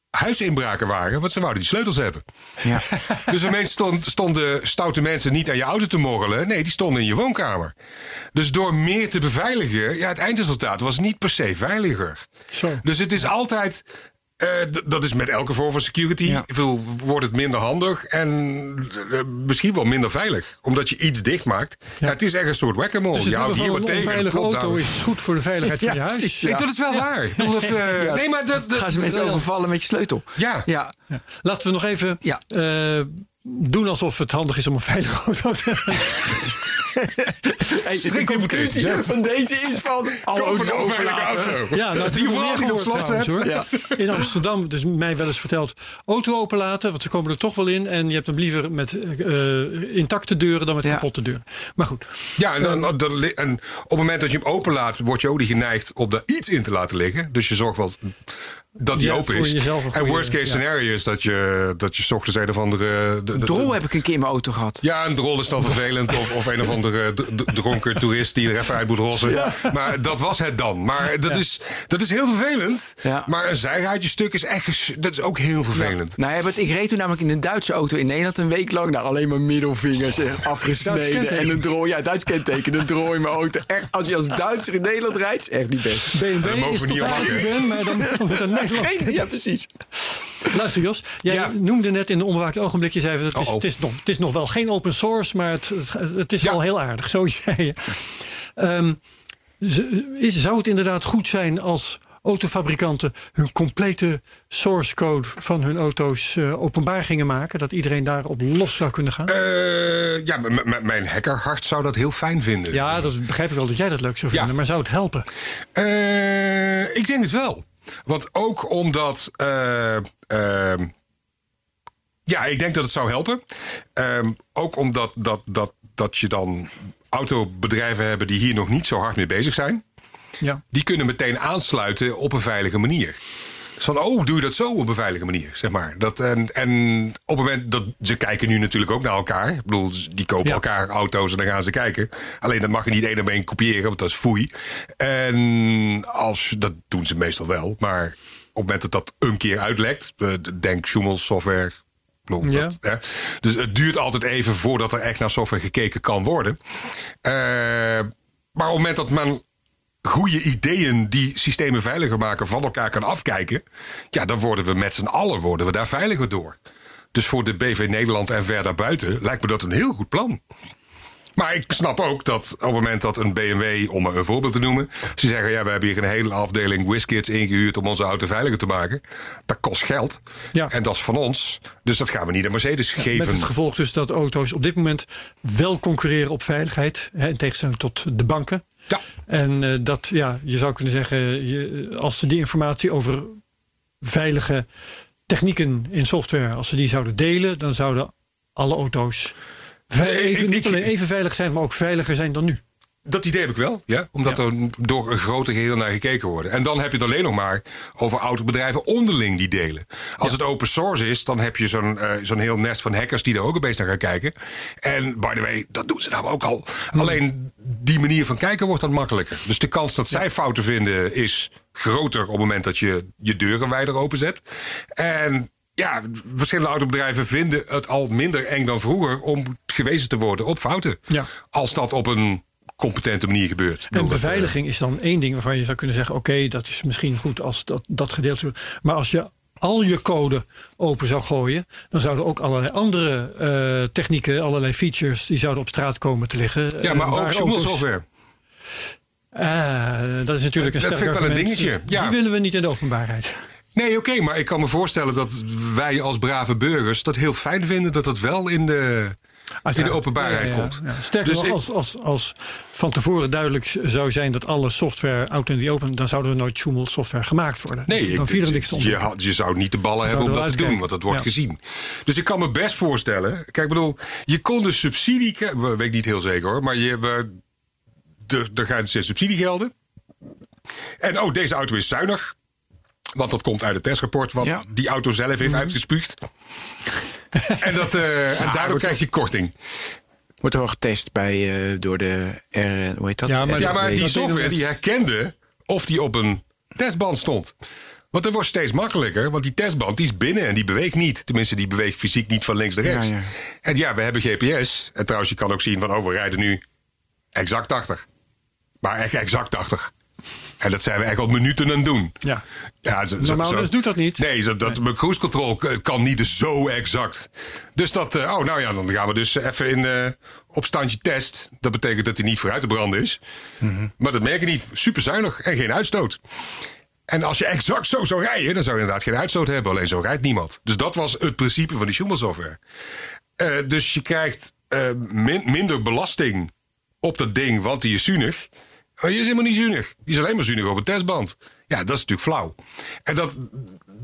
huisinbraken waren, want ze wouden die sleutels hebben. Ja. Dus ineens stond, stonden stoute mensen niet aan je auto te morrelen. Nee, die stonden in je woonkamer. Dus door meer te beveiligen, ja, het eindresultaat was niet per se veiliger. Zo. Dus het is altijd. Eh, dat is met elke vorm van security. Ja. Veel wordt het minder handig en eh, misschien wel minder veilig. Omdat je iets dicht maakt. Ja. het is echt een soort whack-a-mole. Dus je houdt hier wat een tegen. en het onveilige klopt auto is goed voor de veiligheid van je huis. precies, Nee, dat is wel waar. Ik dat, eh, Ja. Nee, maar dat, dat- Gaan ze mensen overvallen met je sleutel? Ja. Ja. Ja. Laten we nog even Ja. eh, doen alsof het handig is om een veilige auto te hebben. Hey, de conclusie van deze is van... Alle auto's auto. Ja, nou, Die dat vooral hebben we niet op slot trouwens, hoor. In Amsterdam, het is mij wel eens verteld, auto openlaten, want ze komen er toch wel in. En je hebt hem liever met eh, intacte deuren dan met Ja. kapotte deuren. Maar goed, Ja, en, dan, dan li- en op het moment dat je hem openlaat, word je ook niet geneigd om daar iets in te laten liggen. Dus je zorgt wel dat die Ja, open is. en worst case ja. scenario is dat je, dat je 's ochtends een of andere. de- de- Drol heb ik een keer in mijn auto gehad. Ja, een drol is dan vervelend. Of, of een of andere d- dronken toerist die er even uit moet rossen. Maar dat was het dan. Maar dat, is, dat is heel vervelend. Ja. Maar een zijgaatje stuk is echt dat is ook heel vervelend. Nou, ja, ik reed toen namelijk in een Duitse auto in Nederland een week lang. Nou, alleen maar middelvingers Duits afgesneden. En een drol, ja, Duits kenteken, een drol in mijn auto. Echt, als je als Duitser in Nederland rijdt, is echt niet best. BMW is ik ben, maar dan. Geen- Ja, precies. Luister Jos, jij Ja. noemde net in een onbewaakt ogenblik, je zei het is, het, is nog, het is nog wel geen open source, maar het, het, is Ja. wel heel aardig, zo zei je. Ehm, is, zou het inderdaad goed zijn als autofabrikanten hun complete source code van hun auto's eh, openbaar gingen maken? Dat iedereen daarop los zou kunnen gaan? Eh, ja, mijn hackerhart zou dat heel fijn vinden. ja, dat begrijp ik wel dat jij dat leuk zou Ja. vinden, maar zou het helpen? Eh, ik denk het wel. Want ook omdat. eh, ehm, ja, ik denk dat het zou helpen. Ehm, ook omdat dat, dat, dat je dan autobedrijven hebben die hier nog niet zo hard mee bezig zijn. Ja. die kunnen meteen aansluiten op een veilige manier. Van, oh, doe je dat zo op een veilige manier, zeg maar. Dat, en, en op het moment dat ze kijken nu natuurlijk ook naar elkaar. Ik bedoel, die kopen Ja. elkaar auto's en dan gaan ze kijken. Alleen dat mag je niet één op één kopiëren, want dat is foei. En als, dat doen ze meestal wel. Maar op het moment dat dat een keer uitlekt, eh, denk Schumel software. Ja. dat, hè. Dus het duurt altijd even voordat er echt naar software gekeken kan worden. Eh, maar op het moment dat men goede ideeën die systemen veiliger maken van elkaar kan afkijken, ja, dan worden we met z'n allen worden we daar veiliger door. Dus voor de BV Nederland en ver daarbuiten lijkt me dat een heel goed plan. Maar ik snap ook dat op het moment dat een BMW, om maar een voorbeeld te noemen, ze zeggen: ja, we hebben hier een hele afdeling WizKids ingehuurd om onze auto veiliger te maken. Dat kost geld. Ja. En dat is van ons. Dus dat gaan we niet aan Mercedes Met geven. het gevolg dus dat auto's op dit moment wel concurreren op veiligheid. Hè, in tegenstelling tot de banken. Ja. En eh, dat, ja, je zou kunnen zeggen, je, als ze die informatie over veilige technieken in software, als ze die zouden delen, dan zouden alle auto's even, niet alleen even veilig zijn, maar ook veiliger zijn dan nu. Dat idee heb ik wel, ja. Omdat Ja. er door een groter geheel naar gekeken wordt. En dan heb je het alleen nog maar over autobedrijven onderling die delen. Als het open source is, dan heb je zo'n eh, zo'n heel nest van hackers die daar ook opeens naar gaan kijken. En by the way, dat doen ze nou ook al. Alleen die manier van kijken wordt dan makkelijker. Dus de kans dat zij fouten vinden is groter op het moment dat je je deuren wijder openzet. En ja, verschillende autobedrijven vinden het al minder eng dan vroeger om gewezen te worden op fouten. Ja. Als dat op een competente manier gebeurt. En eh, beveiliging is dan één ding waarvan je zou kunnen zeggen: oké, dat is misschien goed als dat, dat gedeelte. Maar als je al je code open zou gooien, dan zouden ook allerlei andere eh, technieken, allerlei features, die zouden op straat komen te liggen. ja, maar Eh, ook waar Schumel auto's- software. Dat is natuurlijk een Dat sterk vind ik wel een dingetje, ja. Die willen we niet in de openbaarheid. Nee, oké, maar ik kan me voorstellen dat wij als brave burgers dat heel fijn vinden dat het wel in de, in de openbaarheid Ja, ja, ja. komt. Sterker Dus nog, ik- als, als, als van tevoren duidelijk zou zijn dat alle software out in the open, dan zouden er nooit Schumel software gemaakt worden. Nee, Dus dan er niks te je, had- je zou niet de ballen Ze hebben om dat te doen, want dat wordt gezien. Dus ik kan me best voorstellen. Kijk, ik bedoel, je kon de subsidie. Weet ik niet heel zeker hoor, maar je, we, er, er gaan subsidie gelden. En oh, deze auto is zuinig. Want dat komt uit het testrapport wat Ja. die auto zelf heeft uitgespuugd. en, dat, eh, en daardoor krijg je korting. Wordt er wel getest bij, eh, door de, R, hoe heet dat? Ja, maar Ja, maar die software die herkende of die op een testband stond. Want dat wordt steeds makkelijker, want die testband die is binnen en die beweegt niet. Tenminste, die beweegt fysiek niet van links naar rechts. Ja, ja. En ja, we hebben GPS. En trouwens, je kan ook zien van, oh, we rijden nu exact 80. Maar echt exact 80. En dat zijn we echt al minuten aan het doen. Ja. Ja, zo, Normaal zo- doet dat niet. Nee, zo, dat, mijn cruise control kan niet zo exact. Dus dat, eh, oh nou ja, dan gaan we dus even in eh, op standje test. Dat betekent dat hij niet vooruit te branden is. Maar dat merk je niet. Super zuinig en geen uitstoot. En als je exact zo zou rijden, dan zou je inderdaad geen uitstoot hebben. Alleen zo rijdt niemand. Dus dat was het principe van die Schumel software. Eh, dus je krijgt eh, min- minder belasting op dat ding, want die is zuinig. Die is helemaal niet zuinig. Die is alleen maar zuinig op een testband. Ja, dat is natuurlijk flauw. En dat,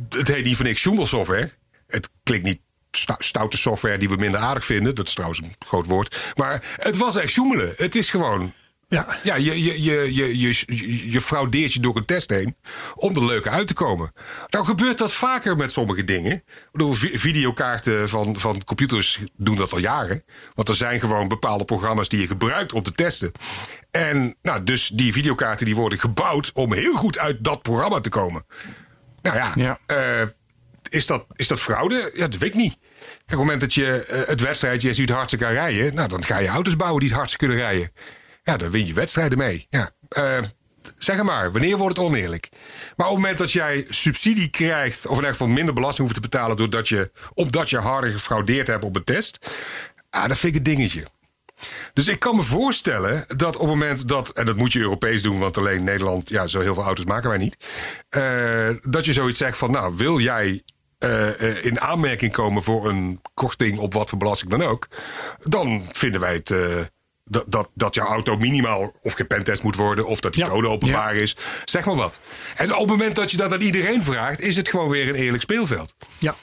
het heet niet van niks software. Het klinkt niet stoute software die we minder aardig vinden. Dat is trouwens een groot woord. Maar het was echt sjoemelen. Het is gewoon Ja. ja, je, je, je, je, je, je, fraudeert je door een test heen om er leuk uit te komen. Nou gebeurt dat vaker met sommige dingen. Ik bedoel, vi- videokaarten van, van computers doen dat al jaren. Want er zijn gewoon bepaalde programma's die je gebruikt om te testen. En nou, dus die videokaarten die worden gebouwd om heel goed uit dat programma te komen. Nou ja, Ja. eh, is, dat, is dat fraude? Ja, dat weet ik niet. Kijk, op het moment dat je eh, het wedstrijdje is die het hardste kan rijden... Nou, dan ga je auto's bouwen die het hardste kunnen rijden. Ja, dan win je wedstrijden mee. Ja. Eh, zeg maar, wanneer wordt het oneerlijk? Maar op het moment dat jij subsidie krijgt... of in ieder geval minder belasting hoeft te betalen... Doordat je, omdat je harder gefraudeerd hebt op een test... Ah, dat vind ik een dingetje. Dus ik kan me voorstellen dat op het moment dat, en dat moet je Europees doen, want alleen Nederland, ja, zo heel veel auto's maken wij niet. eh, dat je zoiets zegt van, nou, wil jij eh, in aanmerking komen voor een korting op wat voor belasting dan ook, dan vinden wij het. Eh, dat, dat, dat jouw auto minimaal of gepentest moet worden, of dat die Ja. code openbaar is. Zeg maar wat. En op het moment dat je dat aan iedereen vraagt, is het gewoon weer een eerlijk speelveld. Ja.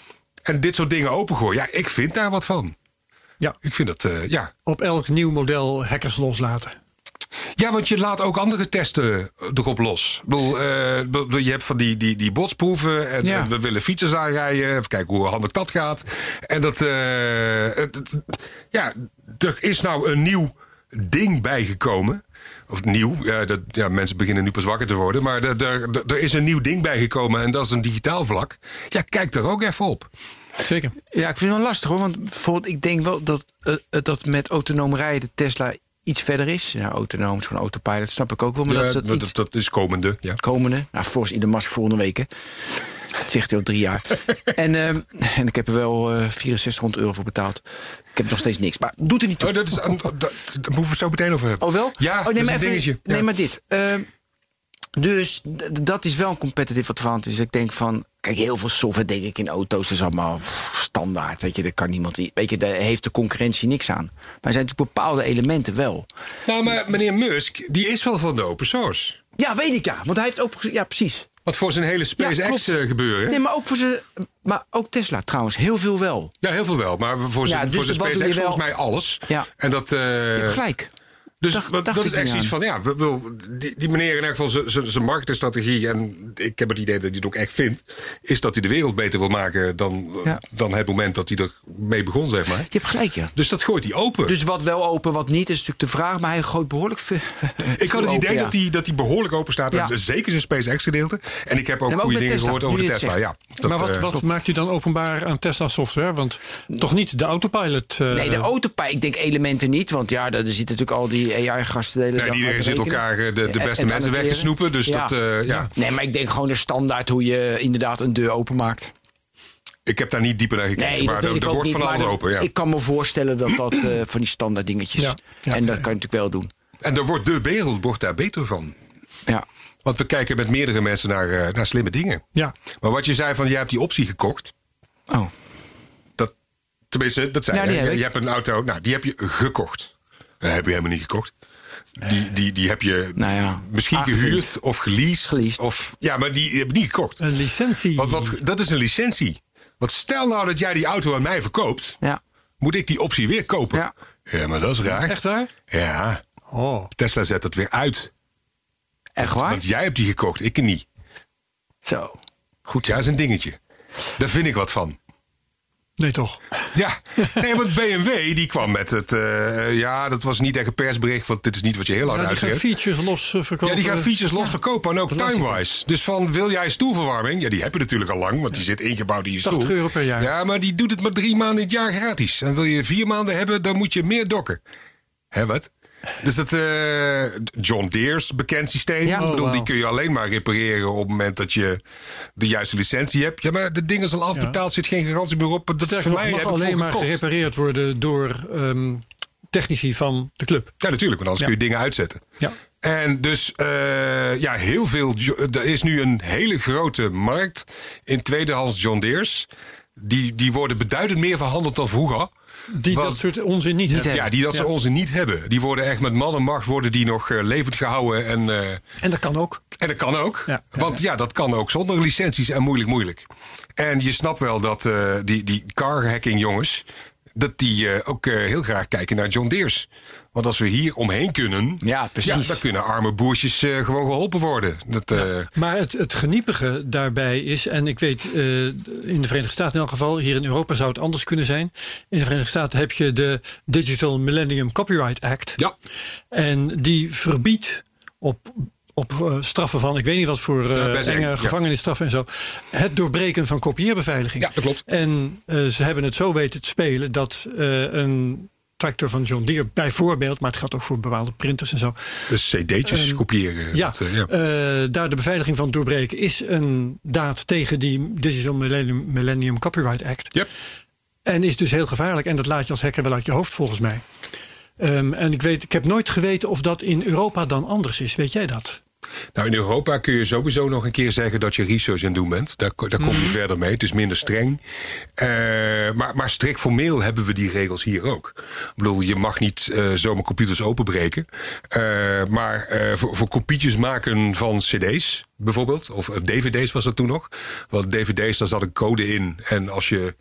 En dit soort dingen opengooien, ja, ik vind daar wat van. ja. Ik vind dat, eh, ja, Op elk nieuw model hackers loslaten. Ja, want je laat ook andere testen erop los. Ik bedoel, eh, ik bedoel, je hebt van die, die, die botsproeven. En, Ja. en we willen fietsers aanrijden. Even kijken hoe handig dat gaat. En dat. eh, het- ja, er is nou een nieuw ding bijgekomen. Of nieuw, ja, dat, ja, mensen beginnen nu pas wakker te worden. Maar er, is een nieuw ding bijgekomen en dat is een digitaal vlak. Ja, kijk er ook even op. Zeker. Ja, ik vind het wel lastig hoor. Want bijvoorbeeld, ik denk wel dat, eh, eh, dat met autonoom rijden de Tesla iets verder is. Ja, autonoom is gewoon autopilot, snap ik ook wel. Maar Ja, dat is dat dat, iets dat is komende. Ja. komende. Nou, volgens Elon Musk volgende week. hè. Dat zegt hij al drie jaar. en, ehm, en ik heb er wel eh 6400 euro voor betaald. Ik heb nog steeds niks. Maar doet er niet toe. Oh, dat is, dat, dat, daar moeten we het zo meteen over hebben. Oh wel? Ja, oh, is maar een even- dingetje. Nee, Ja. maar dit. Ehm, dus dat is wel een competitive advantage. Dus ik denk van... Kijk, heel veel software denk ik in auto's is allemaal pff, standaard. Weet je, daar kan niemand... Weet je, daar heeft de concurrentie niks aan. Maar er zijn natuurlijk bepaalde elementen wel. Nou, maar meneer Musk, die is wel van de open source. Ja, weet ik ja. Want hij heeft ook... Ja, precies. Wat voor zijn hele. SpaceX eh, gebeuren. Nee, maar ook voor ze... Maar ook Tesla trouwens. Heel veel wel. Ja, heel veel wel. Maar voor zijn, Ja, dus voor zijn SpaceX volgens mij alles. Ja. En dat, eh, gelijk. Dus dacht- wat- dacht dat is echt iets van, ja, we, we- die, die meneer in elk geval zijn- marketingstrategie, en ik heb het idee dat hij het ook echt vindt, is dat hij de wereld beter wil maken dan, Ja. dan het moment dat hij ermee begon, zeg maar. Je hebt gelijk, ja. Dus dat gooit hij open. Dus wat wel open, wat niet, is natuurlijk de vraag. Maar hij gooit behoorlijk veel. ik had het idee dat hij dat hij behoorlijk open staat. Ja. en Zeker zijn SpaceX gedeelte. En ik heb ook goede dingen Tesla, gehoord over de je Tesla. Ja, dat, maar wat, eh, wat maakt u dan openbaar aan Tesla software? Want toch niet de autopilot. eh, Nee, de autopilot, ik denk elementen niet. Want ja, daar zitten natuurlijk al die AI-gasten de hele Nee, dag iedereen zit elkaar eh, de, beste en mensen weg te snoepen. Dus Ja. dat, eh, ja. Nee, maar ik denk gewoon de standaard hoe je inderdaad een deur openmaakt. Ik heb daar niet dieper naar gekeken. Nee, maar dat er, er wordt niet. van alles open. Ja. Ik kan me voorstellen dat dat eh, van die standaard dingetjes. Ja. Ja. En dat kan je natuurlijk wel doen. En er wordt de wereld wordt daar beter van. Ja. Want we kijken met meerdere mensen naar, eh, naar slimme dingen. Ja, Maar wat je zei van, jij hebt die optie gekocht. Oh. Dat, tenminste, dat zei Ja, je. die heb Je, ik. je hebt een auto, nou, die heb je gekocht. Dat heb je helemaal niet gekocht. Die, die, die heb je Nou ja, misschien gehuurd of geleased. Geleased. Of, ja, maar die heb je niet gekocht. een licentie. Want wat, dat is een licentie. Want stel nou dat jij die auto aan mij verkoopt, Ja. moet ik die optie weer kopen. Ja. ja maar dat is raar. Echt waar? Ja, Oh. Tesla zet dat weer uit. Echt waar? Want jij hebt die gekocht, ik niet. Zo. Goed, ja, is een dingetje. Daar vind ik wat van. Nee, toch? Ja, nee, want BMW die kwam met het... eh, ja, dat was niet echt een persbericht, want dit is niet wat je heel hard Ja, die gaan uitgeeft. features los eh, verkopen. Ja, die gaan features los verkopen en ook time-wise. Dus van, wil jij stoelverwarming? Ja, die heb je natuurlijk al lang, want die zit ingebouwd in je stoel. 80 euro per jaar. Ja, maar die doet het maar drie maanden in het jaar gratis. En wil je vier maanden hebben, dan moet je meer dokken. Hè, wat? Dus dat eh, John Deere's bekend systeem. Ja. Ik bedoel, Oh, die kun je alleen maar repareren op het moment dat je de juiste licentie hebt. Ja, maar de ding is al afbetaald, zit geen garantie meer op. Dat is voor nog, mij mag heb alleen maar gekocht. gerepareerd worden door ehm, technici van de club. Ja, natuurlijk, want anders Ja. kun je dingen uitzetten. Ja. En dus, eh, ja, heel veel. Er is nu een hele grote markt in tweedehands John Deere's. Die, die worden beduidend meer verhandeld dan vroeger. Die Want- dat soort onzin niet, hebben. Ja, die dat Ja. onze niet hebben. Die worden echt met man en macht worden die nog eh, levend gehouden. En, eh, En dat kan ook. en dat kan ook. Ja. Want ja, dat kan ook zonder licenties en moeilijk, moeilijk. En je snapt wel dat eh, die, die car hacking jongens... dat die ook heel graag kijken naar John Deere's. Want als we hier omheen kunnen... Ja, precies. dan kunnen arme boertjes eh, gewoon geholpen worden. Dat, eh, Maar het, het geniepige daarbij is, en ik weet eh, in de Verenigde Staten in elk geval, hier in Europa zou het anders kunnen zijn. In de Verenigde Staten heb je de Digital Millennium Copyright Act. Ja. En die verbiedt op, op straffen van, ik weet niet wat voor eh, Ja, enge ja. gevangenisstraffen en zo, het doorbreken van kopieerbeveiliging. Ja, dat klopt. En eh, ze hebben het zo weten te spelen dat eh, een tractor van John Deere bijvoorbeeld, maar het gaat ook voor bepaalde printers en zo, dus cd'tjes Ehm, kopiëren. ja, Dat, eh, ja. eh, daar de beveiliging van doorbreken is een daad tegen die Digital Millennium, Millennium Copyright Act. Yep. En is dus heel gevaarlijk. En dat laat je als hacker wel uit je hoofd volgens mij. Ehm, en ik, weet, ik heb nooit geweten of dat in Europa dan anders is. Weet jij dat? Nou, in Europa kun je sowieso nog een keer zeggen dat je research aan het doen bent. Daar, daar kom je Mhm. verder mee. Het is minder streng. Eh, maar, maar strikt formeel hebben we die regels hier ook. Ik bedoel, je mag niet eh, zomaar computers openbreken. Eh, maar voor, voor kopietjes maken van cd's bijvoorbeeld. Of dvd's was dat toen nog. Want dvd's, daar zat een code in. En als je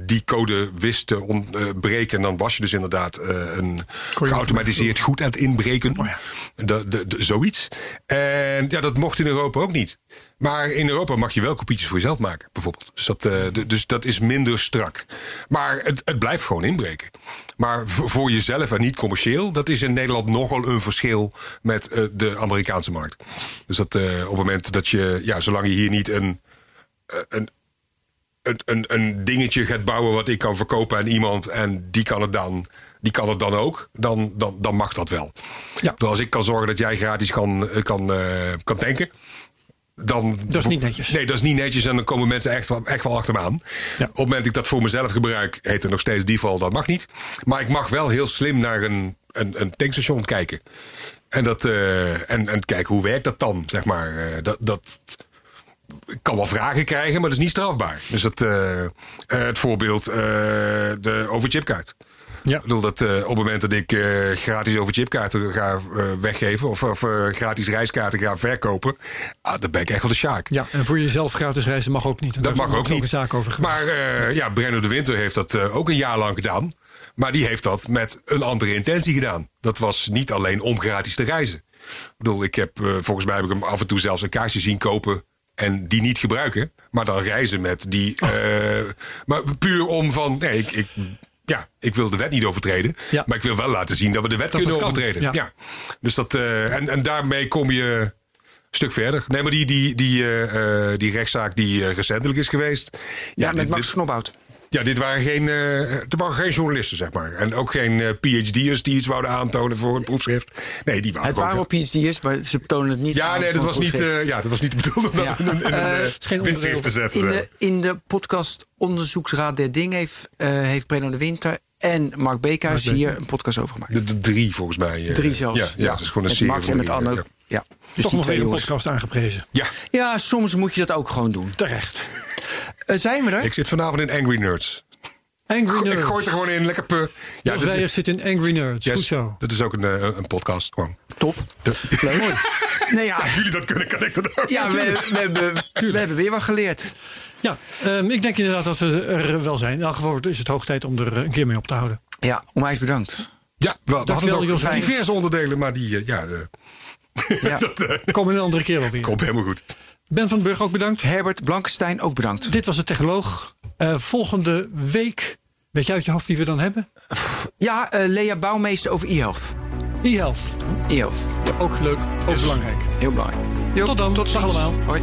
die code wist te ontbreken, dan was je dus inderdaad eh, een geautomatiseerd goed aan het inbreken. Oh ja. de, de, de- zoiets. En ja, dat mocht in Europa ook niet. Maar in Europa mag je wel kopietjes voor jezelf maken, bijvoorbeeld. Dus dat, eh, dus dat is minder strak. Maar het, het blijft gewoon inbreken. Maar voor jezelf en niet commercieel, dat is in Nederland nogal een verschil met eh, de Amerikaanse markt. Dus dat eh, op het moment dat je, ja, zolang je hier niet een, eh, een, een, een, een dingetje gaat bouwen wat ik kan verkopen aan iemand en die kan het dan, die kan het dan ook, dan, dan, dan mag dat wel. Ja. Dus als ik kan zorgen dat jij gratis kan, eh, kan, eh, kan tanken. Dan, Dat is niet netjes. Nee, dat is niet netjes en dan komen mensen echt wel, echt wel achter me aan. Ja. Op het moment dat ik dat voor mezelf gebruik, heet het nog steeds default, dat mag niet. Maar ik mag wel heel slim naar een, een, een tankstation kijken. En, dat, eh, en, en kijken hoe werkt dat dan, zeg maar. Dat, dat, ik kan wel vragen krijgen, maar dat is niet strafbaar. Dus dat, eh, eh, het voorbeeld, eh, de overchipkaart. Ja. Ik bedoel dat op het moment dat ik gratis overchipkaarten ga weggeven... of, of gratis reiskaarten ga verkopen... Ah, dan ben ik echt wel de sjaak. Ja, en voor jezelf gratis reizen mag ook niet. En Dat daar is mag ook niet. een zaak over geweest. maar ja, Brenno de Winter heeft dat ook een jaar lang gedaan. Maar die heeft dat met een andere intentie gedaan. Dat was niet alleen om gratis te reizen. Ik bedoel, ik heb, volgens mij heb ik hem af en toe zelfs een kaartje zien kopen... en die niet gebruiken, maar dan reizen met die... eh, maar puur om van, nee, ik... ik ja, ik wil de wet niet overtreden. Ja. Maar ik wil wel laten zien dat we de wet Dat kunnen overtreden. ja. Ja. Dus dat, eh, en, en daarmee kom je een stuk verder. Nee, maar die, die, die, eh, die rechtszaak die recentelijk is geweest. Ja, met Max Knobhout. Ja, dit waren geen, eh het waren geen journalisten, zeg maar. En ook geen eh, PhD'ers die iets wouden aantonen voor een proefschrift. Nee, die waren Het waren wel PhD'ers, maar ze tonen het niet Ja, nee, dat was niet, eh, ja, dat was niet de bedoeling om dat in een, in een te zetten. In de, in de podcast Onderzoeksraad der Ding heeft, heeft Brenno de Winter en Mark Beekhuis hier een podcast over gemaakt. de, drie, volgens mij. Drie zelfs. Ja, ja, het is gewoon een serie. Max en met Anno. Ja. Dus Toch nog twee weer een podcast aangeprezen. Ja, Ja, soms moet je dat ook gewoon doen. Terecht. Eh, zijn we er? ik zit vanavond in Angry Nerds. Angry Ik Nerds. gooi het er gewoon in, lekker pu. Ja, Jos zit in Angry Nerds. yes, Goed zo. dat is ook een, eh, een podcast. Gewoon. Top. Leuk. Nee, ja, Als jullie dat kunnen, kan ik dat ook. ja we, we, hebben, we hebben weer wat geleerd. Ja, ehm, ik denk inderdaad dat we er wel zijn. In elk geval is het hoog tijd om er eh, een keer mee op te houden. Ja, onwijs bedankt. Ja, we, we hadden Weijers. diverse onderdelen, maar die, ja, Ja. dat eh, We komen een andere keer wel weer. komt helemaal goed. Ben van den Burg ook bedankt. Herbert Blankenstein ook bedankt. Dit was de Technoloog. Eh, volgende week, weet je uit je hoofd wie we dan hebben? Ja, eh, Lea Bouwmeester over e-health. E-Health. E-health, Ook leuk, ook belangrijk. heel belangrijk. Jo, Tot dan. Tot Dag ziens. allemaal. Hoi.